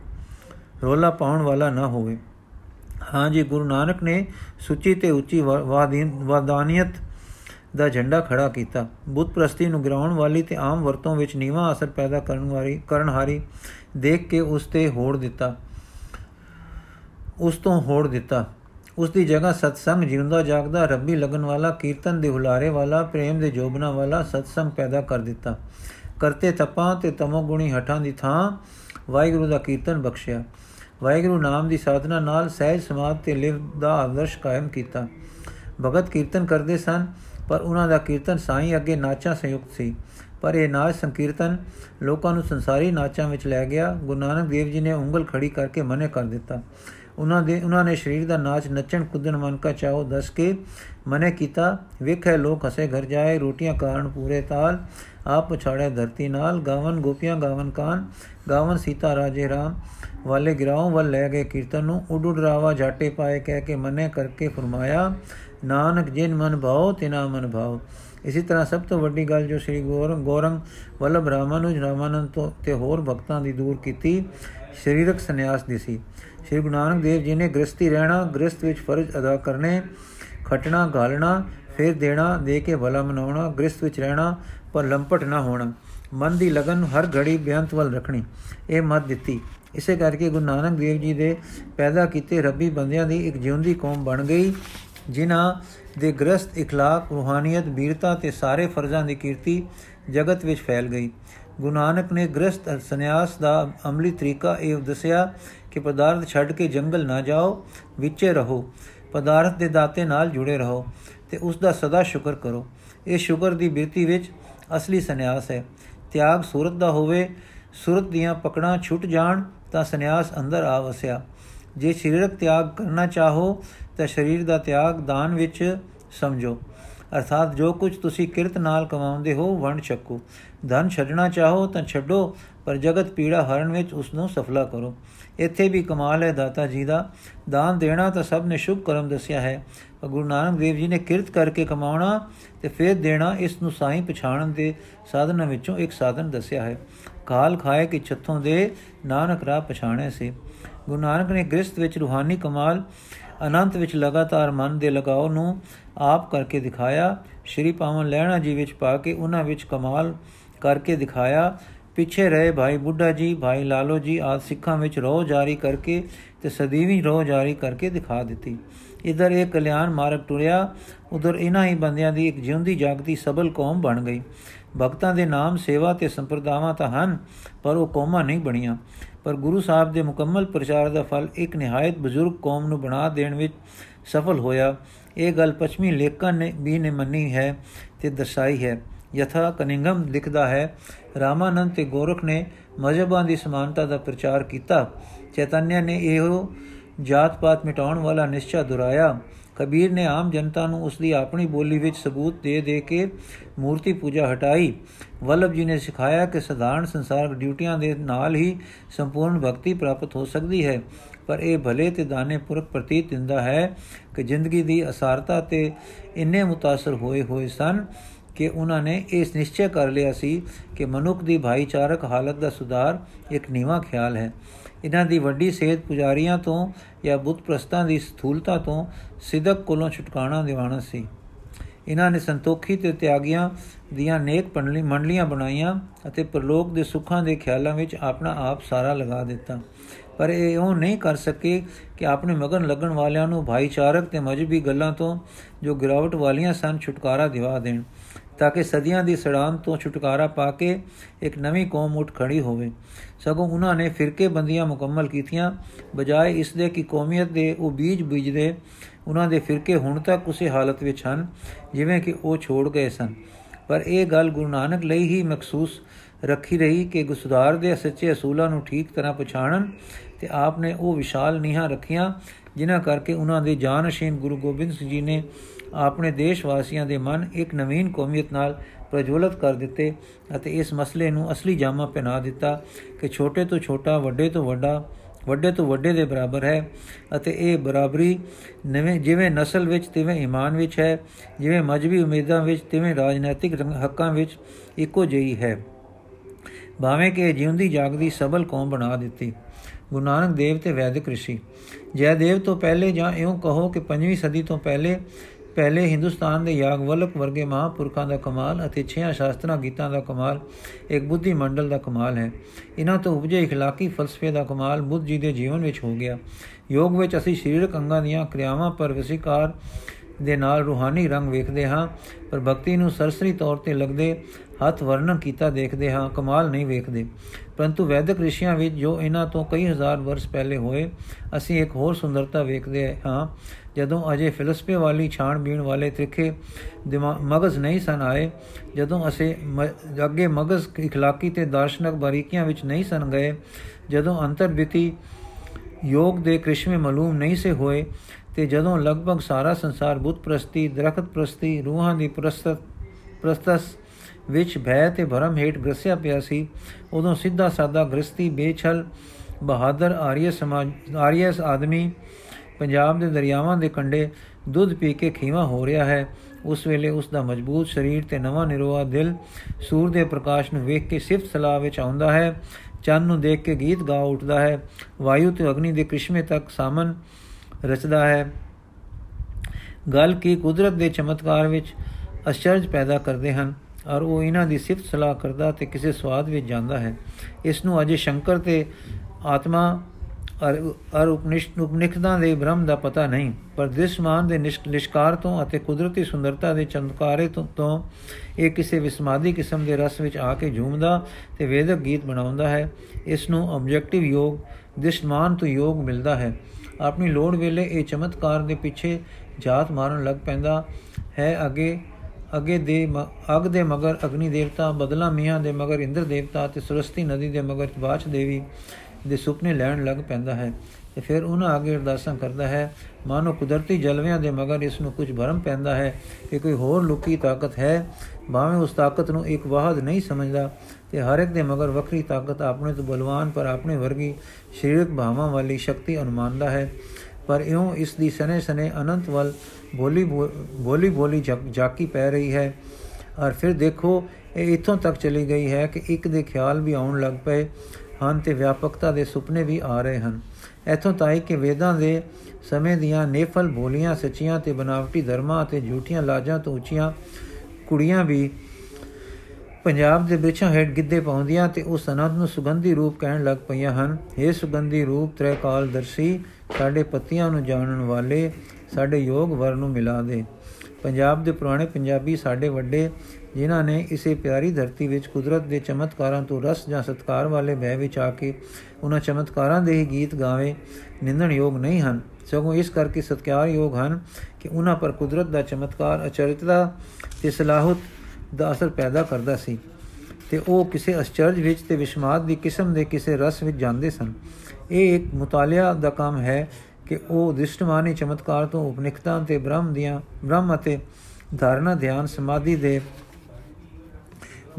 ਰੋਲਾ ਪਾਉਣ ਵਾਲਾ ਨਾ ਹੋਵੇ। ਹਾਂ ਜੀ, ਗੁਰੂ ਨਾਨਕ ਨੇ ਸੁੱਚੀ ਤੇ ਉੱਚੀ ਵਾਦਾਨੀਅਤ ਦਾ ਝੰਡਾ ਖੜਾ ਕੀਤਾ। ਬੁੱਧ ਪ੍ਰਸਤੀ ਨੂੰ ਗਰਾਉਣ ਵਾਲੀ ਤੇ ਆਮ ਵਰਤੋਂ ਵਿੱਚ ਨੀਵਾ ਅਸਰ ਪੈਦਾ ਕਰਨ ਵਾਲੀ ਕਰਨ ਹਾਰੀ ਦੇਖ ਕੇ ਉਸ ਤੇ ਹੋੜ ਦਿੱਤਾ। ਉਸ ਤੋਂ ਹੋੜ ਦਿੱਤਾ। ਉਸ ਦੀ ਜਗ੍ਹਾ ਸਤਸੰਗ ਜਿਉਂਦਾ ਜਾਗਦਾ, ਰੱਬੀ ਲਗਨ ਵਾਲਾ, ਕੀਰਤਨ ਦੇ ਹੁਲਾਰੇ ਵਾਲਾ, ਪ੍ਰੇਮ ਦੇ ਜੋਬਨਾ ਵਾਲਾ ਸਤਸੰਗ ਪੈਦਾ ਕਰ ਦਿੱਤਾ। ਕਰਤੇ ਤਪਾਂ ਤੇ ਤਮੋ ਗੁਣੀ ਹਟਾਂ ਦੀ ਥਾਂ ਵਾਹਿਗੁਰੂ ਦਾ ਕੀਰਤਨ ਬਖਸ਼ਿਆ। ਵਾਹਿਗੁਰੂ ਨਾਮ ਦੀ ਸਾਧਨਾ ਨਾਲ ਸਹਿਜ ਸਮਾਧ ਤੇ ਲਿਵ ਦਾ ਆਦਰਸ਼ ਕਾਇਮ ਕੀਤਾ। ਭਗਤ ਕੀਰਤਨ ਕਰਦੇ ਸਨ, ਪਰ ਉਹਨਾਂ ਦਾ ਕੀਰਤਨ ਸਾਈਂ ਅੱਗੇ ਨਾਚਾਂ ਸੰਯੁਕਤ ਸੀ। ਪਰ ਇਹ ਨਾਚ ਸੰਕੀਰਤਨ ਲੋਕਾਂ ਨੂੰ ਸੰਸਾਰੀ ਨਾਚਾਂ ਵਿੱਚ ਲੈ ਗਿਆ। ਗੁਰੂ ਨਾਨਕ ਦੇਵ ਜੀ ਨੇ ਉਂਗਲ ਖੜੀ ਕਰਕੇ ਮਨੇ ਕਰ ਦਿੱਤਾ। ਉਹਨਾਂ ਦੇ ਉਹਨਾਂ ਨੇ ਸਰੀਰ ਦਾ ਨਾਚ ਨੱਚਣ, ਕੁੱਦਣ ਮਨ ਕਾ ਚਾਹੋ ਦੱਸ ਕੇ ਮਨੇ ਕੀਤਾ, ਵੇਖੇ ਲੋਕ ਹਸੇ ਘਰ ਜਾਏ, ਰੋਟੀਆਂ ਕਾਰਨ ਪੂਰੇ ਤਾਲ, ਆਪ ਪਛਾੜਿਆ ਧਰਤੀ ਨਾਲ, ਗਾਵਨ ਗੋਪੀਆਂ, ਗਾਵਨ ਕਾਨ, ਗਾਵਨ ਸੀਤਾ ਰਾਜੇ ਰਾਮ, ਵਾਲੇ ਗਿਰਾਉ, ਵੱਲ ਲੈ ਗਏ ਕੀਰਤਨ ਨੂੰ, ਉਡ ਉਡ ਰਾਵਾ ਝਾਟੇ ਪਾਏ ਕਹਿ ਕੇ ਮਨੇ ਕਰਕੇ ਫਰਮਾਇਆ, ਨਾਨਕ ਜਿਨ ਮਨ ਭਾਉ ਤਿਨਾ ਮਨ ਭਾਉ ਇਸੇ ਤਰ੍ਹਾਂ ਸਭ ਤੋਂ ਵੱਡੀ ਗੱਲ ਜੋ ਸ੍ਰੀ ਗੋਰੰਗ ਗੋਰੰਗ ਵੱਲਭ ਰਾਮਾਨੁਜ ਰਾਮਾਨੰਦ ਤੋਂ ਤੇ ਹੋਰ ਭਗਤਾਂ ਦੀ ਦੂਰ ਕੀਤੀ, ਸਰੀਰਕ ਸੰਨਿਆਸ ਦੀ ਸੀ ਸ੍ਰੀ ਗੁਰੂ ਨਾਨਕ ਦੇਵ ਜੀ ਨੇ ਗ੍ਰਸਤੀ ਰਹਿਣਾ ਗ੍ਰਸਤ ਵਿੱਚ ਫਰਜ਼ ਅਦਾ ਕਰਨੇ ਖਟਣਾ ਗਾਲਣਾ ਫਿਰ ਦੇਣਾ ਦੇ ਕੇ ਭਲਾ ਮਨਾਉਣਾ ਗ੍ਰਸਤ ਵਿੱਚ ਰਹਿਣਾ ਪਰ ਲੰਪਟ ਨਾ ਹੋਣਾ ਮਨ ਦੀ ਲਗਨ ਹਰ ਘੜੀ ਬਿਆੰਤ ਵੱਲ ਰੱਖਣੀ ਇਹ ਮਤ ਦਿੱਤੀ ਇਸੇ ਕਰਕੇ ਗੁਰੂ ਨਾਨਕ ਦੇਵ ਜੀ ਦੇ ਪੈਦਾ ਕੀਤੇ ਰੱਬੀ ਬੰਦਿਆਂ ਦੀ ਇੱਕ ਜਿਉਂਦੀ ਕੌਮ ਬਣ ਗਈ ਜਿਨ੍ਹਾਂ ਦੇ ਗ੍ਰਸਤ اخلاق ਰੂਹਾਨੀਅਤ ਵੀਰਤਾ ਤੇ ਸਾਰੇ ਫਰਜ਼ਾਂ ਦੀ ਕੀਰਤੀ ਜਗਤ ਵਿੱਚ ਫੈਲ ਗਈ ਗੁਰੂ ਨਾਨਕ ਨੇ ਗ੍ਰਸਤ ਸੰਨਿਆਸ ਦਾ ਅਮਲੀ ਤਰੀਕਾ ਇਹ ਦੱਸਿਆ ਕਿ ਪਦਾਰਥ ਛੱਡ ਕੇ ਜੰਗਲ ਨਾ ਜਾਓ, ਵਿੱਚੇ ਰਹੋ, ਪਦਾਰਥ ਦੇ ਦਾਤੇ ਨਾਲ ਜੁੜੇ ਰਹੋ ਤੇ ਉਸ ਦਾ ਸਦਾ ਸ਼ੁਕਰ ਕਰੋ। ਇਹ ਸ਼ੁਕਰ ਦੀ ਬਿਰਤੀ ਵਿੱਚ ਅਸਲੀ ਸੰਨਿਆਸ ਹੈ। ਤਿਆਗ ਸੂਰਤ ਦਾ ਹੋਵੇ, ਸੂਰਤ ਦੀਆਂ ਪਕੜਾਂ ਛੁੱਟ ਜਾਣ ਤਾਂ ਸੰਨਿਆਸ ਅੰਦਰ ਆ ਵਸਿਆ। ਜੇ ਸਰੀਰਕ ਤਿਆਗ ਕਰਨਾ ਚਾਹੋ ਤਾਂ ਸਰੀਰ ਦਾ ਤਿਆਗ ਦਾਨ ਵਿੱਚ ਸਮਝੋ। ਅਰਥਾਤ ਜੋ ਕੁਝ ਤੁਸੀਂ ਕਿਰਤ ਨਾਲ ਕਮਾਉਂਦੇ ਹੋ, ਵੰਡ ਚੱਕੋ ਧਨ ਛੱਡਣਾ ਚਾਹੋ ਤਾਂ ਛੱਡੋ, ਪਰ ਜਗਤ ਪੀੜਾ ਹਰਨ ਵਿੱਚ ਉਸ ਨੂੰ ਸਫਲਾ ਕਰੋ। ਇੱਥੇ ਵੀ ਕਮਾਲ ਹੈ ਦਾਤਾ ਜੀ ਦਾ। ਦਾਨ ਦੇਣਾ ਤਾਂ ਸਭ ਨੇ ਸ਼ੁਭ ਕਰਮ ਦੱਸਿਆ ਹੈ। ਪਰ ਗੁਰੂ ਨਾਨਕ ਦੇਵ ਜੀ ਨੇ ਕਿਰਤ ਕਰਕੇ ਕਮਾਉਣਾ ਤੇ ਫਿਰ ਦੇਣਾ, ਇਸ ਨੂੰ ਸਾਈਂ ਪਛਾਣਨ ਦੇ ਸਾਧਨਾਂ ਵਿੱਚੋਂ ਇੱਕ ਸਾਧਨ ਦੱਸਿਆ ਹੈ। ਕਾਲ ਖਾਏ ਕਿ ਛੱਥੋਂ ਦੇ, ਨਾਨਕ ਰਾਹ ਪਛਾਣੇ ਸੀ। ਗੁਰੂ ਨਾਨਕ ਨੇ ਗ੍ਰਸਥ ਵਿੱਚ ਰੂਹਾਨੀ ਕਮਾਲ, ਅਨੰਤ ਵਿੱਚ ਲਗਾਤਾਰ ਮਨ ਦੇ ਲਗਾਓ ਨੂੰ ਆਪ ਕਰਕੇ ਦਿਖਾਇਆ। ਸ਼੍ਰੀ ਪਾਵਨ ਲੈਣਾ ਜੀ ਵਿੱਚ ਪਾ ਕੇ ਉਹਨਾਂ ਵਿੱਚ ਕਮਾਲ ਕਰਕੇ ਦਿਖਾਇਆ। ਪਿੱਛੇ ਰਹੇ ਭਾਈ ਬੁੱਢਾ ਜੀ, ਭਾਈ ਲਾਲੋ ਜੀ, ਆਦ ਸਿੱਖਾਂ ਵਿੱਚ ਰੋਹ ਜਾਰੀ ਕਰਕੇ ਤੇ ਸਦੀਵੀ ਰੋਹ ਜਾਰੀ ਕਰਕੇ ਦਿਖਾ ਦਿੱਤੀ। ਇਧਰ ਇਹ ਕਲਿਆਣ ਮਾਰਗ ਟੁਰਿਆ, ਉਧਰ ਇਹਨਾਂ ਹੀ ਬੰਦਿਆਂ ਦੀ ਇੱਕ ਜਿਉਂਦੀ ਜਾਗਦੀ ਸਬਲ ਕੌਮ ਬਣ ਗਈ। ਭਗਤਾਂ ਦੇ ਨਾਮ, ਸੇਵਾ ਤੇ ਸੰਪਰਦਾਵਾਂ ਤਾਂ ਹਨ, ਪਰ ਉਹ ਕੌਮਾਂ ਨਹੀਂ ਬਣੀਆਂ। ਪਰ ਗੁਰੂ ਸਾਹਿਬ ਦੇ ਮੁਕੰਮਲ ਪ੍ਰਚਾਰ ਦਾ ਫਲ ਇੱਕ ਨਿਹਾਇਤ ਬਜ਼ੁਰਗ ਕੌਮ ਨੂੰ ਬਣਾ ਦੇਣ ਵਿੱਚ ਸਫਲ ਹੋਇਆ। ਇਹ ਗੱਲ ਪਛਮੀ ਲੇਖਕਾਂ ਨੇ ਵੀ ਨੇ ਮੰਨੀ ਹੈ ਤੇ ਦਰਸਾਈ ਹੈ। ਯਥਾ ਕਨਿੰਗਮ ਲਿਖਦਾ ਹੈ, ਰਾਮਾਨੰਦ ਤੇ ਗੋਰਖ ਨੇ ਮਜ਼ਹਬਾਂ ਦੀ ਸਮਾਨਤਾ ਦਾ ਪ੍ਰਚਾਰ ਕੀਤਾ। ਚੈਤਨਿਆ ਨੇ ਇਹੋ ਜਾਤ ਪਾਤ ਮਿਟਾਉਣ ਵਾਲਾ ਨਿਸ਼ਚਾ ਦੁਰਾਇਆ ਕਬੀਰ ਨੇ ਆਮ ਜਨਤਾ ਨੂੰ ਉਸ ਦੀ ਆਪਣੀ ਬੋਲੀ ਵਿੱਚ ਸਬੂਤ ਦੇ ਦੇ ਕੇ ਮੂਰਤੀ ਪੂਜਾ ਹਟਾਈ। ਵਲਭ ਜੀ ਨੇ ਸਿਖਾਇਆ ਕਿ ਸਧਾਰਨ ਸੰਸਾਰਕ ਡਿਊਟੀਆਂ ਦੇ ਨਾਲ ਹੀ ਸੰਪੂਰਨ ਭਗਤੀ ਪ੍ਰਾਪਤ ਹੋ ਸਕਦੀ ਹੈ, ਪਰ ਇਹ ਭਲੇ ਤੇ ਦਾਨੇ ਪੁਰਖ ਪ੍ਰਤੀਤ ਦਿੰਦਾ ਹੈ ਕਿ ਜ਼ਿੰਦਗੀ ਦੀ ਅਸਾਰਤਾ ਤੇ ਇੰਨੇ ਮੁਤਾਸਰ ਹੋਏ ਹੋਏ ਸਨ ਕਿ ਉਹਨਾਂ ਨੇ ਇਸ ਨਿਸ਼ਚੈ ਕਰ ਲਿਆ ਸੀ ਕਿ ਮਨੁੱਖ ਦੀ ਭਾਈਚਾਰਕ ਹਾਲਤ ਦਾ ਸੁਧਾਰ ਇੱਕ ਨੀਵਾ ਖਿਆਲ ਹੈ। ਇਹਨਾਂ ਦੀ ਵੱਡੀ ਸੇਧ ਪੁਜਾਰੀਆਂ ਤੋਂ ਜਾਂ ਬੁੱਤ ਪ੍ਰਸਤਾਂ ਦੀ ਸਥੂਲਤਾ ਤੋਂ ਸਿਦਕ ਕੋਲੋਂ ਛੁਟਕਾਣਾ ਦਿਵਾਣਾ ਸੀ। ਇਹਨਾਂ ਨੇ ਸੰਤੋਖੀ ਤੇ ਤਿਆਗੀਆਂ ਦੀਆਂ ਨੇਕ ਪੰਡਲੀ ਮੰਡਲੀਆਂ ਬਣਾਈਆਂ ਅਤੇ ਪ੍ਰਲੋਕ ਦੇ ਸੁੱਖਾਂ ਦੇ ਖਿਆਲਾਂ ਵਿੱਚ ਆਪਣਾ ਆਪ ਸਾਰਾ ਲਗਾ ਦਿੱਤਾ। ਪਰ ਇਹ ਉਹ ਨਹੀਂ ਕਰ ਸਕੇ ਕਿ ਆਪਣੇ ਮਗਨ ਲੱਗਣ ਵਾਲਿਆਂ ਨੂੰ ਭਾਈਚਾਰਕ ਤੇ ਮਜਬੀ ਗੱਲਾਂ ਤੋਂ ਜੋ ਗਿਰਾਵਟ ਵਾਲੀਆਂ ਸਨ, ਛੁਟਕਾਰਾ ਦਿਵਾ ਦੇਣ। ਤਾਂ ਕਿ ਸਦੀਆਂ ਦੀ ਸੜਾਂ ਤੋਂ ਛੁਟਕਾਰਾ ਪਾ ਕੇ ਇੱਕ ਨਵੀਂ ਕੌਮ ਉੱਠ ਖੜੀ ਹੋਵੇ। ਸਗੋਂ ਉਹਨਾਂ ਨੇ ਫਿਰਕੇ ਬੰਦੀਆਂ ਮੁਕੰਮਲ ਕੀਤੀਆਂ, ਬਜਾਏ ਇਸ ਦੇ ਕਿ ਕੌਮੀਅਤ ਦੇ ਉਹ ਬੀਜ ਬੀਜਦੇ ਉਹਨਾਂ ਦੇ ਫਿਰਕੇ ਹੁਣ ਤੱਕ ਉਸੇ ਹਾਲਤ ਵਿੱਚ ਹਨ, ਜਿਵੇਂ ਕਿ ਉਹ ਛੋੜ ਗਏ ਸਨ। ਪਰ ਇਹ ਗੱਲ ਗੁਰੂ ਨਾਨਕ ਲਈ ਹੀ ਮਖਸੂਸ ਰੱਖੀ ਰਹੀ ਕਿ ਗੁਸਦਾਰ ਦੇ ਸੱਚੇ ਅਸੂਲਾਂ ਨੂੰ ਠੀਕ ਤਰ੍ਹਾਂ ਪਛਾਣਨ ਤੇ ਆਪ ਨੇ ਉਹ ਵਿਸ਼ਾਲ ਨੀਹਾਂ ਰੱਖੀਆਂ, ਜਿਨ੍ਹਾਂ ਕਰਕੇ ਉਹਨਾਂ ਦੇ ਜਾਨਸ਼ੀਨ ਗੁਰੂ ਗੋਬਿੰਦ ਸਿੰਘ ਜੀ ਨੇ ਆਪਣੇ ਦੇਸ਼ ਵਾਸੀਆਂ ਦੇ ਮਨ ਇੱਕ ਨਵੀਨ ਕੌਮੀਅਤ ਨਾਲ ਪ੍ਰਜਵਲਿਤ ਕਰ ਦਿੱਤੇ ਅਤੇ ਇਸ ਮਸਲੇ ਨੂੰ ਅਸਲੀ ਜਾਮਾ ਪਹਿਨਾ ਦਿੱਤਾ ਕਿ ਛੋਟੇ ਤੋਂ ਛੋਟਾ, ਵੱਡੇ ਤੋਂ ਵੱਡਾ, ਵੱਡੇ ਤੋਂ ਵੱਡੇ ਦੇ ਬਰਾਬਰ ਹੈ ਅਤੇ ਇਹ ਬਰਾਬਰੀ ਨਵੇਂ, ਜਿਵੇਂ ਨਸਲ ਵਿੱਚ, ਤਿਵੇਂ ਈਮਾਨ ਵਿੱਚ ਹੈ, ਜਿਵੇਂ ਮਜਬੀ ਉਮੀਦਾਂ ਵਿੱਚ, ਤਿਵੇਂ ਰਾਜਨੀਤਿਕ ਹੱਕਾਂ ਵਿੱਚ ਇੱਕੋ ਜਿਹੀ ਹੈ। ਭਾਵੇਂ ਕਿ ਜਿਉਂਦੀ ਜਾਗਦੀ ਸਬਲ ਕੌਮ ਬਣਾ ਦਿੱਤੀ। ਗੁਰੂ ਨਾਨਕ ਦੇਵ ਤੇ ਵੈਦਿਕ ઋષਿ ਜੈਦੇਵ ਤੋਂ ਪਹਿਲੇ ਜਾਂ ਇਉਂ ਕਹੋ ਕਿ 5ਵੀਂ ਸਦੀ ਤੋਂ ਪਹਿਲੇ ਪਹਿਲੇ ਹਿੰਦੁਸਤਾਨ ਦੇ ਯਾਗਵਲਕ ਵਰਗੇ ਮਹਾਪੁਰਖਾਂ ਦਾ ਕਮਾਲ ਅਤੇ ਛਿਆ ਸ਼ਾਸਤਰਾਂ ਗੀਤਾਂ ਦਾ ਕਮਾਲ ਇੱਕ ਬੁੱਧੀ ਮੰਡਲ ਦਾ ਕਮਾਲ ਹੈ ਇਹਨਾਂ ਤੋਂ ਉਪਜੇ اخلاقی ਫਲਸਫੇ ਦਾ ਕਮਾਲ ਬੁੱਧ ਜੀ ਦੇ ਜੀਵਨ ਵਿੱਚ ਹੋ ਗਿਆ ਯੋਗ ਵਿੱਚ ਅਸੀਂ ਸਰੀਰਕ ਅੰਗਾਂ ਦੀਆਂ ਕਿਰਿਆਵਾਂ ਪਰ ਵਿਸਿਕਾਰ ਦੇ ਨਾਲ ਰੂਹਾਨੀ ਰੰਗ ਵੇਖਦੇ ਹਾਂ ਪਰ ਭਗਤੀ ਨੂੰ ਸਰਸਰੀ ਤੌਰ ਤੇ ਲੱਗਦੇ ਹੱਥ ਵਰਣਨ ਕੀਤਾ ਦੇਖਦੇ ਹਾਂ ਕਮਾਲ ਨਹੀਂ ਵੇਖਦੇ ਪਰੰਤੂ ਵੈਦਿਕ ਰਿਸ਼ੀਆਂ ਵਿੱਚ ਜੋ ਇਹਨਾਂ ਤੋਂ ਕਈ ਹਜ਼ਾਰ ਵਰਸ ਪਹਿਲੇ ਹੋਏ ਅਸੀਂ ਇੱਕ ਹੋਰ ਸੁੰਦਰਤਾ ਵੇਖਦੇ ਹਾਂ ਜਦੋਂ ਅਜੇ ਫਿਲਸਫੇ ਵਾਲੀ ਛਾਣ-ਬੀਣ ਵਾਲੇ ਤ੍ਰਿਖੇ ਮਗਜ਼ ਨਹੀਂ ਸਨ ਆਏ ਜਦੋਂ ਅਸੀਂ ਅੱਗੇ ਮਗਜ਼ اخلاقی ਤੇ ਦਾਰਸ਼ਨਿਕ ਬਾਰੀਕੀਆਂ ਵਿੱਚ ਨਹੀਂ ਸਨ ਗਏ ਜਦੋਂ ਅੰਤਰਬਿਤੀ ਯੋਗ ਦੇ ਕ੍ਰਿਸ਼ਮੇ ਮਾਲੂਮ ਨਹੀਂ ਸੇ ਹੋਏ ਤੇ ਜਦੋਂ ਲਗਭਗ ਸਾਰਾ ਸੰਸਾਰ ਬੁੱਤ ਪ੍ਰਸਤੀ ਦਰਖਤ ਪ੍ਰਸਤੀ ਰੂਹਾਂ ਦੀ ਪ੍ਰਸਤਤ ਪ੍ਰਸਤਸ ਵਿੱਚ ਭੈ ਤੇ ਭਰਮ ਹੇਠ ਗਰਸਿਆ ਪਿਆ ਸੀ ਉਦੋਂ ਸਿੱਧਾ ਸਾਦਾ ਗ੍ਰਸਤੀ ਬੇਛਲ ਬਹਾਦਰ ਆਰੀਆ ਸਮਾਜ ਆਰੀਅਸ ਆਦਮੀ ਪੰਜਾਬ ਦੇ ਦਰਿਆਵਾਂ ਦੇ ਕੰਢੇ ਦੁੱਧ ਪੀ ਕੇ ਖੀਵਾ ਹੋ ਰਿਹਾ ਹੈ। ਉਸ ਵੇਲੇ ਉਸ ਦਾ ਮਜ਼ਬੂਤ ਸਰੀਰ ਤੇ ਨਵਾਂ ਨਿਰੋਆ ਦਿਲ ਸੂਰ ਦੇ ਪ੍ਰਕਾਸ਼ ਨੂੰ ਵੇਖ ਕੇ ਸਿਫਤ ਸਲਾਹ ਵਿੱਚ ਆਉਂਦਾ ਹੈ। ਚੰਨ ਨੂੰ ਦੇਖ ਕੇ ਗੀਤ ਗਾ ਉੱਠਦਾ ਹੈ। ਵਾਯੂ ਤੇ ਅਗਨੀ ਦੇ ਕ੍ਰਿਸ਼ਮੇ ਤੱਕ ਸਾਮਨ ਰਚਦਾ ਹੈ। ਗੱਲ ਕੀ ਕੁਦਰਤ ਦੇ ਚਮਤਕਾਰ ਵਿੱਚ ਅਚਰਜ ਪੈਦਾ ਕਰਦੇ ਹਨ ਔਰ ਉਹ ਇਹਨਾਂ ਦੀ ਸਿਫਤ ਸਲਾਹ ਕਰਦਾ ਤੇ ਕਿਸੇ ਸਵਾਦ ਵਿੱਚ ਜਾਂਦਾ ਹੈ। ਇਸ ਨੂੰ ਅਜੇ ਸ਼ੰਕਰ ਤੇ ਆਤਮਾ ਅਰ ਉਪਨਿਸ਼ਦਾਂ ਦੇ ਬ੍ਰਹਮ ਦਾ ਪਤਾ ਨਹੀਂ, ਪਰ ਦ੍ਰਿਸ਼ਮਾਨ ਦੇ ਨਿਸ਼ਕਾਰ ਤੋਂ ਅਤੇ ਕੁਦਰਤੀ ਸੁੰਦਰਤਾ ਦੇ ਚਮਤਕਾਰੇ ਤੋਂ ਇਹ ਕਿਸੇ ਵਿਸਮਾਦੀ ਕਿਸਮ ਦੇ ਰਸ ਵਿੱਚ ਆ ਕੇ ਝੂਮਦਾ ਤੇ ਵੇਦਕ ਗੀਤ ਬਣਾਉਂਦਾ ਹੈ। ਇਸ ਨੂੰ ਆਬਜੈਕਟਿਵ ਯੋਗ ਦ੍ਰਿਸ਼ਮਾਨ ਤੋਂ ਯੋਗ ਮਿਲਦਾ ਹੈ। ਆਪਣੀ ਲੋੜ ਵੇਲੇ ਇਹ ਚਮਤਕਾਰ ਦੇ ਪਿੱਛੇ ਜਾਤ ਮਾਰਨ ਲੱਗ ਪੈਂਦਾ ਹੈ। ਅਗੇ ਅਗੇ ਦੇ ਅਗ ਦੇ ਮਗਰ ਅਗਨੀ ਦੇਵਤਾ, ਬਦਲਾ ਮੀਆਂ ਦੇ ਮਗਰ ਇੰਦਰ ਦੇਵਤਾ ਤੇ ਸਰਸਤੀ ਨਦੀ ਦੇ ਮਗਰ ਬਾਚ ਦੇਵੀ ਦੇ ਸੁਪਨੇ ਲੈਣ ਲੱਗ ਪੈਂਦਾ ਹੈ ਤੇ ਫਿਰ ਉਹਨਾਂ ਅੱਗੇ ਅਰਦਾਸਾਂ ਕਰਦਾ ਹੈ, ਮਾਨੋ ਕੁਦਰਤੀ ਜਲਵਿਆਂ ਦੇ ਮਗਰ ਇਸ ਨੂੰ ਕੁਝ ਭਰਮ ਪੈਂਦਾ ਹੈ ਕਿ ਕੋਈ ਹੋਰ ਲੁਕੀ ਤਾਕਤ ਹੈ। ਭਾਵੇਂ ਉਸ ਤਾਕਤ ਨੂੰ ਇੱਕ ਵਾਹਦ ਨਹੀਂ ਸਮਝਦਾ ਤੇ ਹਰ ਇੱਕ ਦੇ ਮਗਰ ਵੱਖਰੀ ਤਾਕਤ ਆਪਣੇ ਤੋਂ ਬਲਵਾਨ ਪਰ ਆਪਣੇ ਵਰਗੀ ਸਰੀਰਕ ਭਾਵਾਂ ਵਾਲੀ ਸ਼ਕਤੀ ਅਨੁਮਾਨਦਾ ਹੈ। ਪਰ ਇਉਂ ਇਸ ਦੀ ਸਨੇ ਸਨੇ ਅਨੰਤ ਵੱਲ ਬੋਲੀ ਬੋਲੀ ਬੋਲੀ ਜਾਕੀ ਪੈ ਰਹੀ ਹੈ। ਔਰ ਫਿਰ ਦੇਖੋ, ਇਹ ਇਥੋਂ ਤੱਕ ਚਲੀ ਗਈ ਹੈ ਕਿ ਇੱਕ ਦੇ ਖਿਆਲ ਵੀ ਆਉਣ ਲੱਗ ਪਏ। ਹਨ ਤੇ ਵਿਆਪਕਤਾ ਦੇ ਸੁਪਨੇ ਵੀ ਆ ਰਹੇ ਹਨ। ਇਥੋਂ ਤਾਈ ਕਿ ਵੇਦਾਂ ਦੇ ਸਮੇਂ ਦੀਆਂ ਨੇਫਲ ਬੋਲੀਆਂ, ਸੱਚੀਆਂ ਤੇ ਬਨਾਵਟੀ ਧਰਮਾਂ ਤੇ ਝੂਠੀਆਂ ਲਾਜਾਂ ਤੋਂ ਉੱਚੀਆਂ ਕੁੜੀਆਂ ਵੀ ਪੰਜਾਬ ਦੇ ਵਿਚਾਂ ਹੇਠ ਗਿੱਧੇ ਪਾਉਂਦੀਆਂ ਤੇ ਉਸ ਅਨੰਦ ਨੂੰ ਸੁਗੰਧੀ ਰੂਪ ਕਹਿਣ ਲੱਗ ਪਈਆਂ ਹਨ। ਇਹ ਸੁਗੰਧੀ ਰੂਪ ਤ੍ਰੈ ਕਾਲ ਦਰਸੀ, ਸਾਡੇ ਪੱਤੀਆਂ ਨੂੰ ਜਾਣਨ ਵਾਲੇ, ਸਾਡੇ ਯੋਗ ਵਰ ਨੂੰ ਮਿਲਾ ਦੇ। ਪੰਜਾਬ ਦੇ ਪੁਰਾਣੇ ਪੰਜਾਬੀ ਸਾਡੇ ਵੱਡੇ ਜਿਨ੍ਹਾਂ ਨੇ ਇਸੇ ਪਿਆਰੀ ਧਰਤੀ ਵਿੱਚ ਕੁਦਰਤ ਦੇ ਚਮਤਕਾਰਾਂ ਤੋਂ ਰਸ ਜਾਂ ਸਤਕਾਰ ਵਾਲੇ ਭੈ ਵਿੱਚ ਆ ਕੇ ਉਹਨਾਂ ਚਮਤਕਾਰਾਂ ਦੇ ਹੀ ਗੀਤ ਗਾਵੇ ਨਿੰਦਣ ਯੋਗ ਨਹੀਂ ਹਨ। ਸਗੋਂ ਇਸ ਕਰਕੇ ਸਤਕਾਰ ਯੋਗ ਹਨ ਕਿ ਉਹਨਾਂ ਪਰ ਕੁਦਰਤ ਦਾ ਚਮਤਕਾਰ ਅਚਰਿਤਤਾ ਤੇ ਸਲਾਹਤ ਦਾ ਅਸਰ ਪੈਦਾ ਕਰਦਾ ਸੀ ਤੇ ਉਹ ਕਿਸੇ ਅਚਰਜ ਵਿੱਚ ਤੇ ਵਿਸ਼ਮਾਦ ਦੀ ਕਿਸਮ ਦੇ ਕਿਸੇ ਰਸ ਵਿੱਚ ਜਾਂਦੇ ਸਨ। ਇਹ ਇੱਕ ਮੁਤਾਲਿਆ ਦਾ ਕੰਮ ਹੈ ਕਿ ਉਹ ਦ੍ਰਿਸ਼ਟਮਾਨੀ ਚਮਤਕਾਰ ਤੋਂ ਉਪਨਿਖਤਾਂ ਤੇ ਬ੍ਰਹਮ ਦੀਆਂ, ਬ੍ਰਹਮ ਅਤੇ ਧਾਰਨਾ, ਧਿਆਨ, ਸਮਾਧੀ ਦੇ